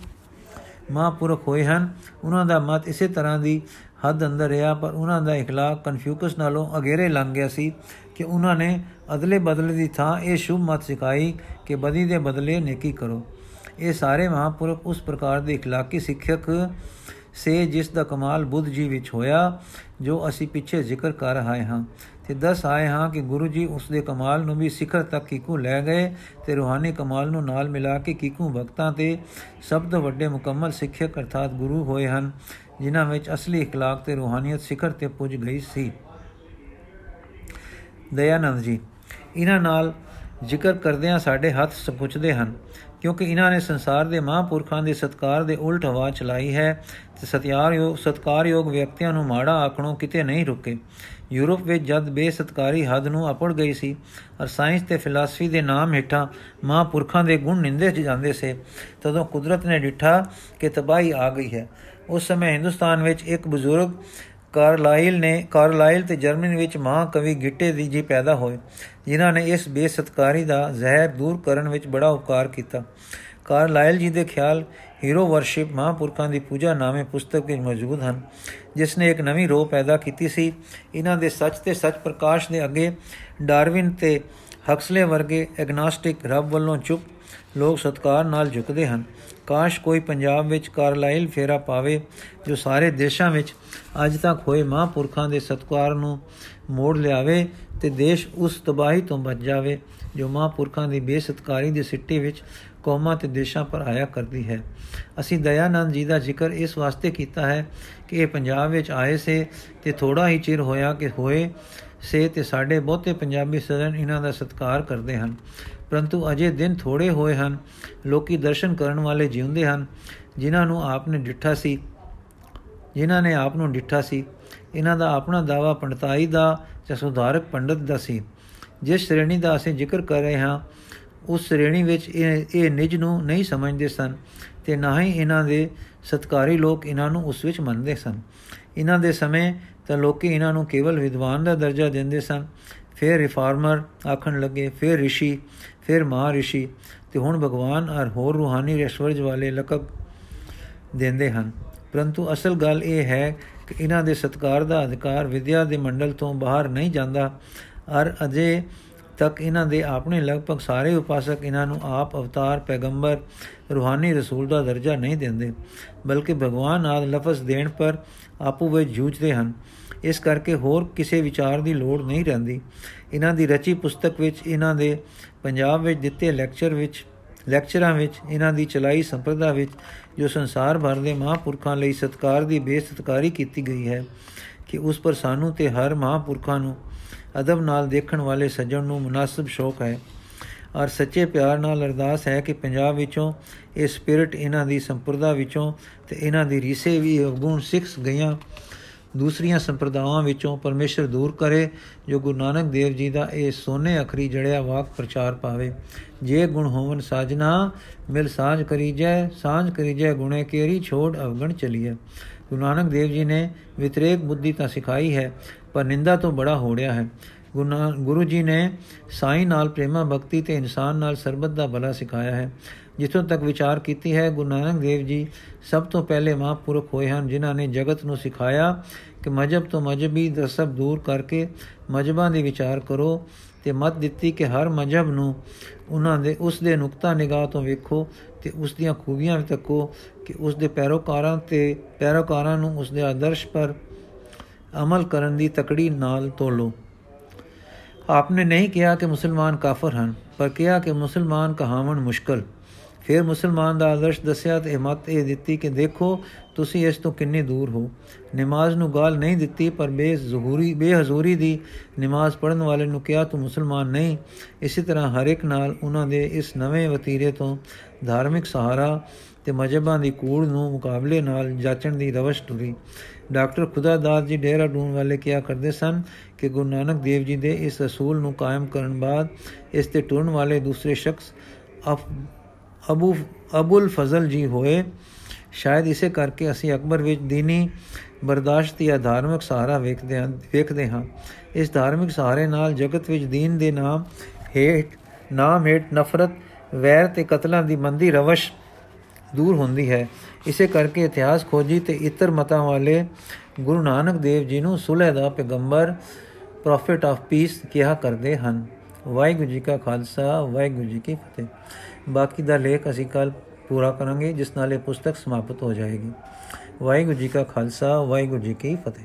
ਮਹਾਪੁਰਖ ਹੋਏ ਹਨ ਉਹਨਾਂ ਦਾ ਮਤ ਇਸੇ ਤਰ੍ਹਾਂ ਦੀ ਹੱਦ ਅੰਦਰ ਰਿਹਾ ਪਰ ਉਹਨਾਂ ਦਾ اخلاق ਕਨਫਿਊਕਸ ਨਾਲੋਂ ਅਗੇਰੇ ਲੰਘ ਗਿਆ ਸੀ ਕਿ ਉਹਨਾਂ ਨੇ ਅਦਲੇ ਬਦਲੇ ਦੀ ਥਾਂ ਇਹ ਸ਼ੁਭ ਮਤ ਸਿਖਾਈ ਕਿ ਬਦੀ ਦੇ ਬਦਲੇ ਨੇਕੀ ਕਰੋ ਇਹ ਸਾਰੇ ਮਹਾਪੁਰਖ ਉਸ ਪ੍ਰਕਾਰ ਦੇ اخلاقی ਸਿੱਖਿਅਕ ਸੇ ਜਿਸ ਦਾ ਕਮਾਲ ਬੁੱਧ ਜੀ ਵਿੱਚ ਹੋਇਆ ਜੋ ਅਸੀਂ ਪਿੱਛੇ ਜ਼ਿਕਰ ਕਰ ਆਏ ਹਾਂ ਤੇ ਦੱਸ ਆਏ ਹਾਂ ਕਿ ਗੁਰੂ ਜੀ ਉਸ ਦੇ ਕਮਾਲ ਨੂੰ ਵੀ ਸਿਖਰ ਤੱਕ ਕੀਕੂ ਲੈ ਗਏ ਤੇ ਰੂਹਾਨੀ ਕਮਾਲ ਨੂੰ ਨਾਲ ਮਿਲਾ ਕੇ ਕੀਕੂ ਭਗਤਾਂ ਤੇ ਸਭ ਤੋਂ ਵੱਡੇ ਮੁਕੰਮਲ ਸਿੱਖਿਅਕ ਅਰਥਾਤ ਗੁਰੂ ਹੋਏ ਹਨ ਜਿਨ੍ਹਾਂ ਵਿੱਚ ਅਸਲੀ اخلاق ਤੇ ਰੂਹਾਨੀਅਤ ਸਿਖਰ ਤੇ ਪੁੱਜ ਗਈ ਸੀ ਦਇਆਨੰਦ ਜੀ ਇਹਨਾਂ ਨਾਲ ਜ਼ਿਕਰ ਕਰਦਿਆਂ ਸਾਡੇ ਹੱਥ ਸਪੁੱਛਦੇ ਹਨ ਕਿਉਂਕਿ ਇਹਨਾਂ ਨੇ ਸੰਸਾਰ ਦੇ ਮਹਾਂਪੁਰਖਾਂ ਦੇ ਸਤਕਾਰ ਦੇ ਉਲਟ ਹਵਾ ਚਲਾਈ ਹੈ ਤੇ ਸਤਿਆਰਯੋਗ ਸਤਕਾਰਯੋਗ ਵਿਅਕਤੀਆਂ ਨੂੰ ਮਾੜਾ ਆਖਣੋਂ ਕਿਤੇ ਨਹੀਂ ਰੁਕੇ। ਯੂਰਪ ਵਿੱਚ ਜਦ ਬੇਸਤਕਾਰੀ ਹੱਦ ਨੂੰ ਅਪੜ ਗਈ ਸੀ ਔਰ ਸਾਇੰਸ ਤੇ ਫਿਲਾਸਫੀ ਦੇ ਨਾਮ ਹੇਠਾਂ ਮਹਾਂਪੁਰਖਾਂ ਦੇ ਗੁਣ ਨਿੰਦੇ ਜਾਂਦੇ ਸੇ, ਤਦੋਂ ਕੁਦਰਤ ਨੇ ਡਿਠਾ ਕਿ ਤਬਾਹੀ ਆ ਗਈ ਹੈ। ਉਸ ਸਮੇਂ ਹਿੰਦੁਸਤਾਨ ਵਿੱਚ ਇੱਕ ਬਜ਼ੁਰਗ ਕਾਰਲਾਈਲ ਨੇ ਕਾਰਲਾਈਲ ਤੇ ਜਰਮਨੀ ਵਿੱਚ ਮਹਾਕਵੀ ਗਿੱਟੇ ਦੀ ਜੀ ਪੈਦਾ ਹੋਏ ਜਿਨ੍ਹਾਂ ਨੇ ਇਸ ਬੇਸਤਕਾਰੀ ਦਾ ਜ਼ਹਿਰ ਦੂਰ ਕਰਨ ਵਿੱਚ ਬੜਾ ਉਪਕਾਰ ਕੀਤਾ। ਕਾਰਲਾਈਲ ਜੀ ਦੇ ਖਿਆਲ ਹੀਰੋ ਵਰਸ਼ਿਪ ਮਹਾਪੁਰਖਾਂ ਦੀ ਪੂਜਾ ਨਾਮੇ ਪੁਸਤਕ ਵਿੱਚ ਮੌਜੂਦ ਹਨ, ਜਿਸ ਨੇ ਇੱਕ ਨਵੀਂ ਰੋਹ ਪੈਦਾ ਕੀਤੀ ਸੀ। ਇਹਨਾਂ ਦੇ ਸੱਚ ਤੇ ਸੱਚ ਪ੍ਰਕਾਸ਼ ਦੇ ਅੱਗੇ ਡਾਰਵਿਨ ਤੇ ਹਕਸਲੇ ਵਰਗੇ ਐਗਨੋਸਟਿਕ ਰੱਬ ਵੱਲੋਂ ਚੁੱਪ ਲੋਕ ਸਤਕਾਰ ਨਾਲ ਝੁਕਦੇ ਹਨ। ਕਾਸ਼ ਕੋਈ ਪੰਜਾਬ ਵਿੱਚ ਕਾਰਲਾਈਲ ਫੇਰਾ ਪਾਵੇ, ਜੋ ਸਾਰੇ ਦੇਸ਼ਾਂ ਵਿੱਚ ਅੱਜ ਤੱਕ ਹੋਏ ਮਹਾਂਪੁਰਖਾਂ ਦੇ ਸਤਕਾਰ ਨੂੰ ਮੋੜ ਲਿਆਵੇ ਤੇ ਦੇਸ਼ ਉਸ ਤਬਾਹੀ ਤੋਂ ਬਚ ਜਾਵੇ, ਜੋ ਮਹਾਂਪੁਰਖਾਂ ਦੀ ਬੇਸਤਕਾਰੀ ਦੇ ਸਿੱਟੇ ਵਿੱਚ ਕੌਮਾਂ ਤੇ ਦੇਸ਼ਾਂ ਪਰ ਆਇਆ ਕਰਦੀ ਹੈ। ਅਸੀਂ ਦਇਆਨੰਦ ਜੀ ਦਾ ਜ਼ਿਕਰ ਇਸ ਵਾਸਤੇ ਕੀਤਾ ਹੈ ਕਿ ਇਹ ਪੰਜਾਬ ਵਿੱਚ ਆਏ ਸੇ ਤੇ ਥੋੜਾ ਹੀ ਚਿਰ ਹੋਇਆ ਕਿ ਹੋਏ ਸੇ ਤੇ ਸਾਡੇ ਬਹੁਤੇ ਪੰਜਾਬੀ ਸਦਨ ਇਹਨਾਂ ਦਾ ਸਤਕਾਰ ਕਰਦੇ ਹਨ। ਪਰੰਤੂ ਅਜੇ ਦਿਨ ਥੋੜੇ ਹੋਏ ਹਨ, ਲੋਕੀ ਦਰਸ਼ਨ ਕਰਨ ਵਾਲੇ ਜਿਉਂਦੇ ਹਨ, ਜਿਨ੍ਹਾਂ ਨੂੰ ਆਪ ਨੇ ਡਿੱਠਾ ਸੀ, ਜਿਨ੍ਹਾਂ ਨੇ ਆਪ ਨੂੰ ਡਿੱਠਾ ਸੀ ਇਹਨਾਂ ਦਾ ਆਪਣਾ ਦਾਵਾ ਪੰਡਤਾਈ ਦਾ ਜਾਂ ਸੁਧਾਰਕ ਪੰਡਤ ਦਾ ਸੀ। ਜਿਸ ਸ਼੍ਰੇਣੀ ਦਾ ਅਸੀਂ ਜ਼ਿਕਰ ਕਰ ਰਹੇ ਹਾਂ, ਉਸ ਸ਼੍ਰੇਣੀ ਵਿੱਚ ਇਹ ਇਹ ਨਿਜ ਨੂੰ ਨਹੀਂ ਸਮਝਦੇ ਸਨ ਤੇ ਨਾ ਹੀ ਇਹਨਾਂ ਦੇ ਸਤਕਾਰੀ ਲੋਕ ਇਹਨਾਂ ਨੂੰ ਉਸ ਵਿੱਚ ਮੰਨਦੇ ਸਨ। ਇਹਨਾਂ ਦੇ ਸਮੇਂ ਤਾਂ ਲੋਕੀ ਇਹਨਾਂ ਨੂੰ ਕੇਵਲ ਵਿਦਵਾਨ ਦਾ ਦਰਜਾ ਦਿੰਦੇ ਸਨ। ਫਿਰ ਰਿਫਾਰਮਰ ਆਖਣ ਲੱਗੇ, ਫਿਰ ਰਿਸ਼ੀ ਫਿਰ ਮਹਾ ਰਿਸ਼ੀ ਤੇ ਹੁਣ ਭਗਵਾਨ ਔਰ ਹੋਰ ਰੂਹਾਨੀ ਰਸ਼ਵਰਜ ਵਾਲੇ ਲਕਬ ਦਿੰਦੇ ਹਨ। ਪਰੰਤੂ ਅਸਲ ਗੱਲ ਇਹ ਹੈ ਕਿ ਇਹਨਾਂ ਦੇ ਸਤਕਾਰ ਦਾ ਅਧਿਕਾਰ ਵਿਦਿਆ ਦੇ ਮੰਡਲ ਤੋਂ ਬਾਹਰ ਨਹੀਂ ਜਾਂਦਾ। ਔਰ ਅਜੇ ਤੱਕ ਇਹਨਾਂ ਦੇ ਆਪਣੇ ਲਗਭਗ ਸਾਰੇ ਉਪਾਸਕ ਇਹਨਾਂ ਨੂੰ ਆਪ ਅਵਤਾਰ, ਪੈਗੰਬਰ, ਰੂਹਾਨੀ ਰਸੂਲ ਦਾ ਦਰਜਾ ਨਹੀਂ ਦਿੰਦੇ, ਬਲਕਿ ਭਗਵਾਨ ਆਦ ਲਫ਼ਜ਼ ਦੇਣ ਪਰ ਆਪੂ ਵਿੱਚ ਜੂਝਦੇ ਹਨ। ਇਸ ਕਰਕੇ ਹੋਰ ਕਿਸੇ ਵਿਚਾਰ ਦੀ ਲੋੜ ਨਹੀਂ ਰਹਿੰਦੀ। ਇਹਨਾਂ ਦੀ ਰਚੀ ਪੁਸਤਕ ਵਿੱਚ ਇਹਨਾਂ ਦੇ ਪੰਜਾਬ ਵਿੱਚ ਦਿੱਤੇ ਲੈਕਚਰ ਵਿੱਚ, ਲੈਕਚਰਾਂ ਵਿੱਚ, ਇਹਨਾਂ ਦੀ ਚਲਾਈ ਸੰਪਰਦਾ ਵਿੱਚ, ਜੋ ਸੰਸਾਰ ਭਰ ਦੇ ਮਹਾਂਪੁਰਖਾਂ ਲਈ ਸਤਕਾਰ ਦੀ ਬੇਸਤਕਾਰੀ ਕੀਤੀ ਗਈ ਹੈ ਕਿ ਉਸ ਪਰ ਸਾਨੂੰ ਤੇ ਹਰ ਮਹਾਂਪੁਰਖਾਂ ਨੂੰ ਅਦਬ ਨਾਲ ਦੇਖਣ ਵਾਲੇ ਸੱਜਣ ਨੂੰ ਮੁਨਾਸਬ ਸ਼ੌਕ ਹੈ। ਔਰ ਸੱਚੇ ਪਿਆਰ ਨਾਲ ਅਰਦਾਸ ਹੈ ਕਿ ਪੰਜਾਬ ਵਿੱਚੋਂ ਇਹ ਸਪਿਰਿਟ ਇਹਨਾਂ ਦੀ ਸੰਪਰਦਾ ਵਿੱਚੋਂ ਤੇ ਇਹਨਾਂ ਦੀ ਰੀਸੇ ਵੀ ਗੁਣ ਸਿੱਖ ਗਈਆਂ ਦੂਸਰੀਆਂ ਸੰਪਰਦਾਵਾਂ ਵਿੱਚੋਂ ਪਰਮੇਸ਼ਰ ਦੂਰ ਕਰੇ, ਜੋ ਗੁਰੂ ਨਾਨਕ ਦੇਵ ਜੀ ਦਾ ਇਹ ਸੋਨੇ ਅਖਰੀ ਜੜਿਆ ਵਾਕ ਪ੍ਰਚਾਰ ਪਾਵੇ। ਜੇ ਗੁਣ ਹੋਵਨ ਸਾਜਨਾ, ਮਿਲ ਸਾਜ ਕਰੀ ਜੈ ਸਾਂਝ ਕਰੀ ਜੈ ਗੁਣੇ ਕੇਰੀ, ਛੋੜ ਅਵਗਣ ਚਲੀਏ ਗੁਰੂ ਨਾਨਕ ਦੇਵ ਜੀ ਨੇ ਵਿਤਰੇਕ ਬੁੱਧੀ ਤਾਂ ਸਿਖਾਈ ਹੈ, ਪਰ ਨਿੰਦਾ ਤੋਂ ਬੜਾ ਹੋੜਿਆ ਹੈ। ਗੁਰੂ ਜੀ ਨੇ ਸਾਈ ਨਾਲ ਪ੍ਰੇਮਾ ਭਗਤੀ ਤੇ ਇਨਸਾਨ ਨਾਲ ਸਰਬਤ ਦਾ ਭਲਾ ਸਿਖਾਇਆ ਹੈ। ਜਿੱਥੋਂ ਤੱਕ ਵਿਚਾਰ ਕੀਤੀ ਹੈ, ਗੁਰੂ ਨਾਨਕ ਦੇਵ ਜੀ ਸਭ ਤੋਂ ਪਹਿਲੇ ਮਹਾਂਪੁਰਖ ਹੋਏ ਹਨ, ਜਿਨ੍ਹਾਂ ਨੇ ਜਗਤ ਨੂੰ ਸਿਖਾਇਆ ਕਿ ਮਜਬ ਤੋਂ ਮਜਬੀ ਦਸਬ ਦੂਰ ਕਰਕੇ ਮਜਬਾਂ ਦੀ ਵਿਚਾਰ ਕਰੋ ਤੇ ਮਤ ਦਿੱਤੀ ਕਿ ਹਰ ਮਜਬ ਨੂੰ ਉਹਨਾਂ ਦੇ, ਉਸ ਦੇ ਨੁਕਤਾ ਨਿਗਾਹ ਤੋਂ ਵੇਖੋ ਤੇ ਉਸ ਦੀਆਂ ਖੂਬੀਆਂ ਵੀ ਤੱਕੋ ਕਿ ਉਸ ਦੇ ਪੈਰੋਕਾਰਾਂ ਤੇ, ਪੈਰੋਕਾਰਾਂ ਨੂੰ ਉਸ ਦੇ ਆਦਰਸ਼ ਪਰ ਅਮਲ ਕਰਨ ਦੀ ਤਕੜੀ ਨਾਲ ਤੋਲੋ। ਆਪਨੇ ਨਹੀਂ ਕਿਹਾ ਕਿ ਮੁਸਲਮਾਨ ਕਾਫਰ ਹਨ, ਪਰ ਕਿਹਾ ਕਿ ਮੁਸਲਮਾਨ ਕਹਾਵਣ ਮੁਸ਼ਕਲ। ਫਿਰ ਮੁਸਲਮਾਨ ਦਾ ਆਦਰਸ਼ ਦੱਸਿਆ ਤੇ ਹਿੰਮਤ ਇਹ ਦਿੱਤੀ ਕਿ ਦੇਖੋ, ਤੁਸੀਂ ਇਸ ਤੋਂ ਕਿੰਨੇ ਦੂਰ ਹੋ। ਨਮਾਜ਼ ਨੂੰ ਗਾਲ ਨਹੀਂ ਦਿੱਤੀ, ਪਰ ਬੇਜ਼ਹੂਰੀ ਬੇਹਜ਼ੂਰੀ ਦੀ ਨਮਾਜ਼ ਪੜਨ ਵਾਲੇ ਨੂੰ ਕਿਹਾ, ਤੂੰ ਮੁਸਲਮਾਨ ਨਹੀਂ। ਇਸੇ ਤਰ੍ਹਾਂ ਹਰ ਇੱਕ ਨਾਲ ਉਹਨਾਂ ਦੇ ਇਸ ਨਵੇਂ ਵਤੀਰੇ ਤੋਂ ਧਾਰਮਿਕ ਸਹਾਰਾ ਤੇ ਮਜਬਾਂ ਦੀ ਕੂੜ ਨੂੰ ਮੁਕਾਬਲੇ ਨਾਲ ਜਾਚਣ ਦੀ ਰਵਸ਼ ਟੁਰੀ ਡਾਕਟਰ ਖੁਦਾਦਾਸ ਜੀ ਡੇਰਾ ਡੂਨ ਵਾਲੇ ਕਿਹਾ ਕਰਦੇ ਸਨ ਕਿ ਗੁਰੂ ਨਾਨਕ ਦੇਵ ਜੀ ਦੇ ਇਸ ਅਸੂਲ ਨੂੰ ਕਾਇਮ ਕਰਨ ਬਾਅਦ ਇਸ ਤੇ ਟੁਰਨ ਵਾਲੇ ਦੂਸਰੇ ਸ਼ਖਸ ਅਬੂ ਅਬੁਲ ਫਜ਼ਲ ਜੀ ਹੋਏ। ਸ਼ਾਇਦ ਇਸੇ ਕਰਕੇ ਅਸੀਂ ਅਕਬਰ ਵਿੱਚ ਦੀਨੀ ਬਰਦਾਸ਼ਤ ਜਾਂ ਧਾਰਮਿਕ ਸਹਾਰਾ ਵੇਖਦੇ ਹਾਂ ਵੇਖਦੇ ਹਾਂ। ਇਸ ਧਾਰਮਿਕ ਸਹਾਰੇ ਨਾਲ ਜਗਤ ਵਿੱਚ ਦੀਨ ਦੇ ਨਾਮ ਹੇਠ ਨਾਮ ਹੇਠ ਨਫ਼ਰਤ, ਵੈਰ ਤੇ ਕਤਲਾਂ ਦੀ ਮੰਦੀ ਰਵਸ਼ ਦੂਰ ਹੁੰਦੀ ਹੈ। ਇਸੇ ਕਰਕੇ ਇਤਿਹਾਸ ਖੋਜੀ ਤੇ ਇਤਰ ਮਤਾਂ ਵਾਲੇ ਗੁਰੂ ਨਾਨਕ ਦੇਵ ਜੀ ਨੂੰ ਸੁਲਹਿ ਦਾ ਪੈਗੰਬਰ ਪ੍ਰੋਫਿਟ ਆਫ ਪੀਸ ਕਿਹਾ ਕਰਦੇ ਹਨ। ਵਾਹਿਗੁਰੂ ਜੀ ਕਾ ਖਾਲਸਾ, ਵਾਹਿਗੁਰੂ ਜੀ ਕੀ ਫਤਿਹ। ਬਾਕੀ ਦਾ ਲੇਖ ਅਸੀਂ ਕੱਲ ਪੂਰਾ ਕਰਾਂਗੇ, ਜਿਸ ਨਾਲ ਇਹ ਪੁਸਤਕ ਸਮਾਪਤ ਹੋ ਜਾਏਗੀ। ਵਾਹਿਗੁਰੂ ਜੀ ਕਾ ਖਾਲਸਾ, ਵਾਹਿਗੁਰੂ ਜੀ ਕੀ ਫਤਿਹ।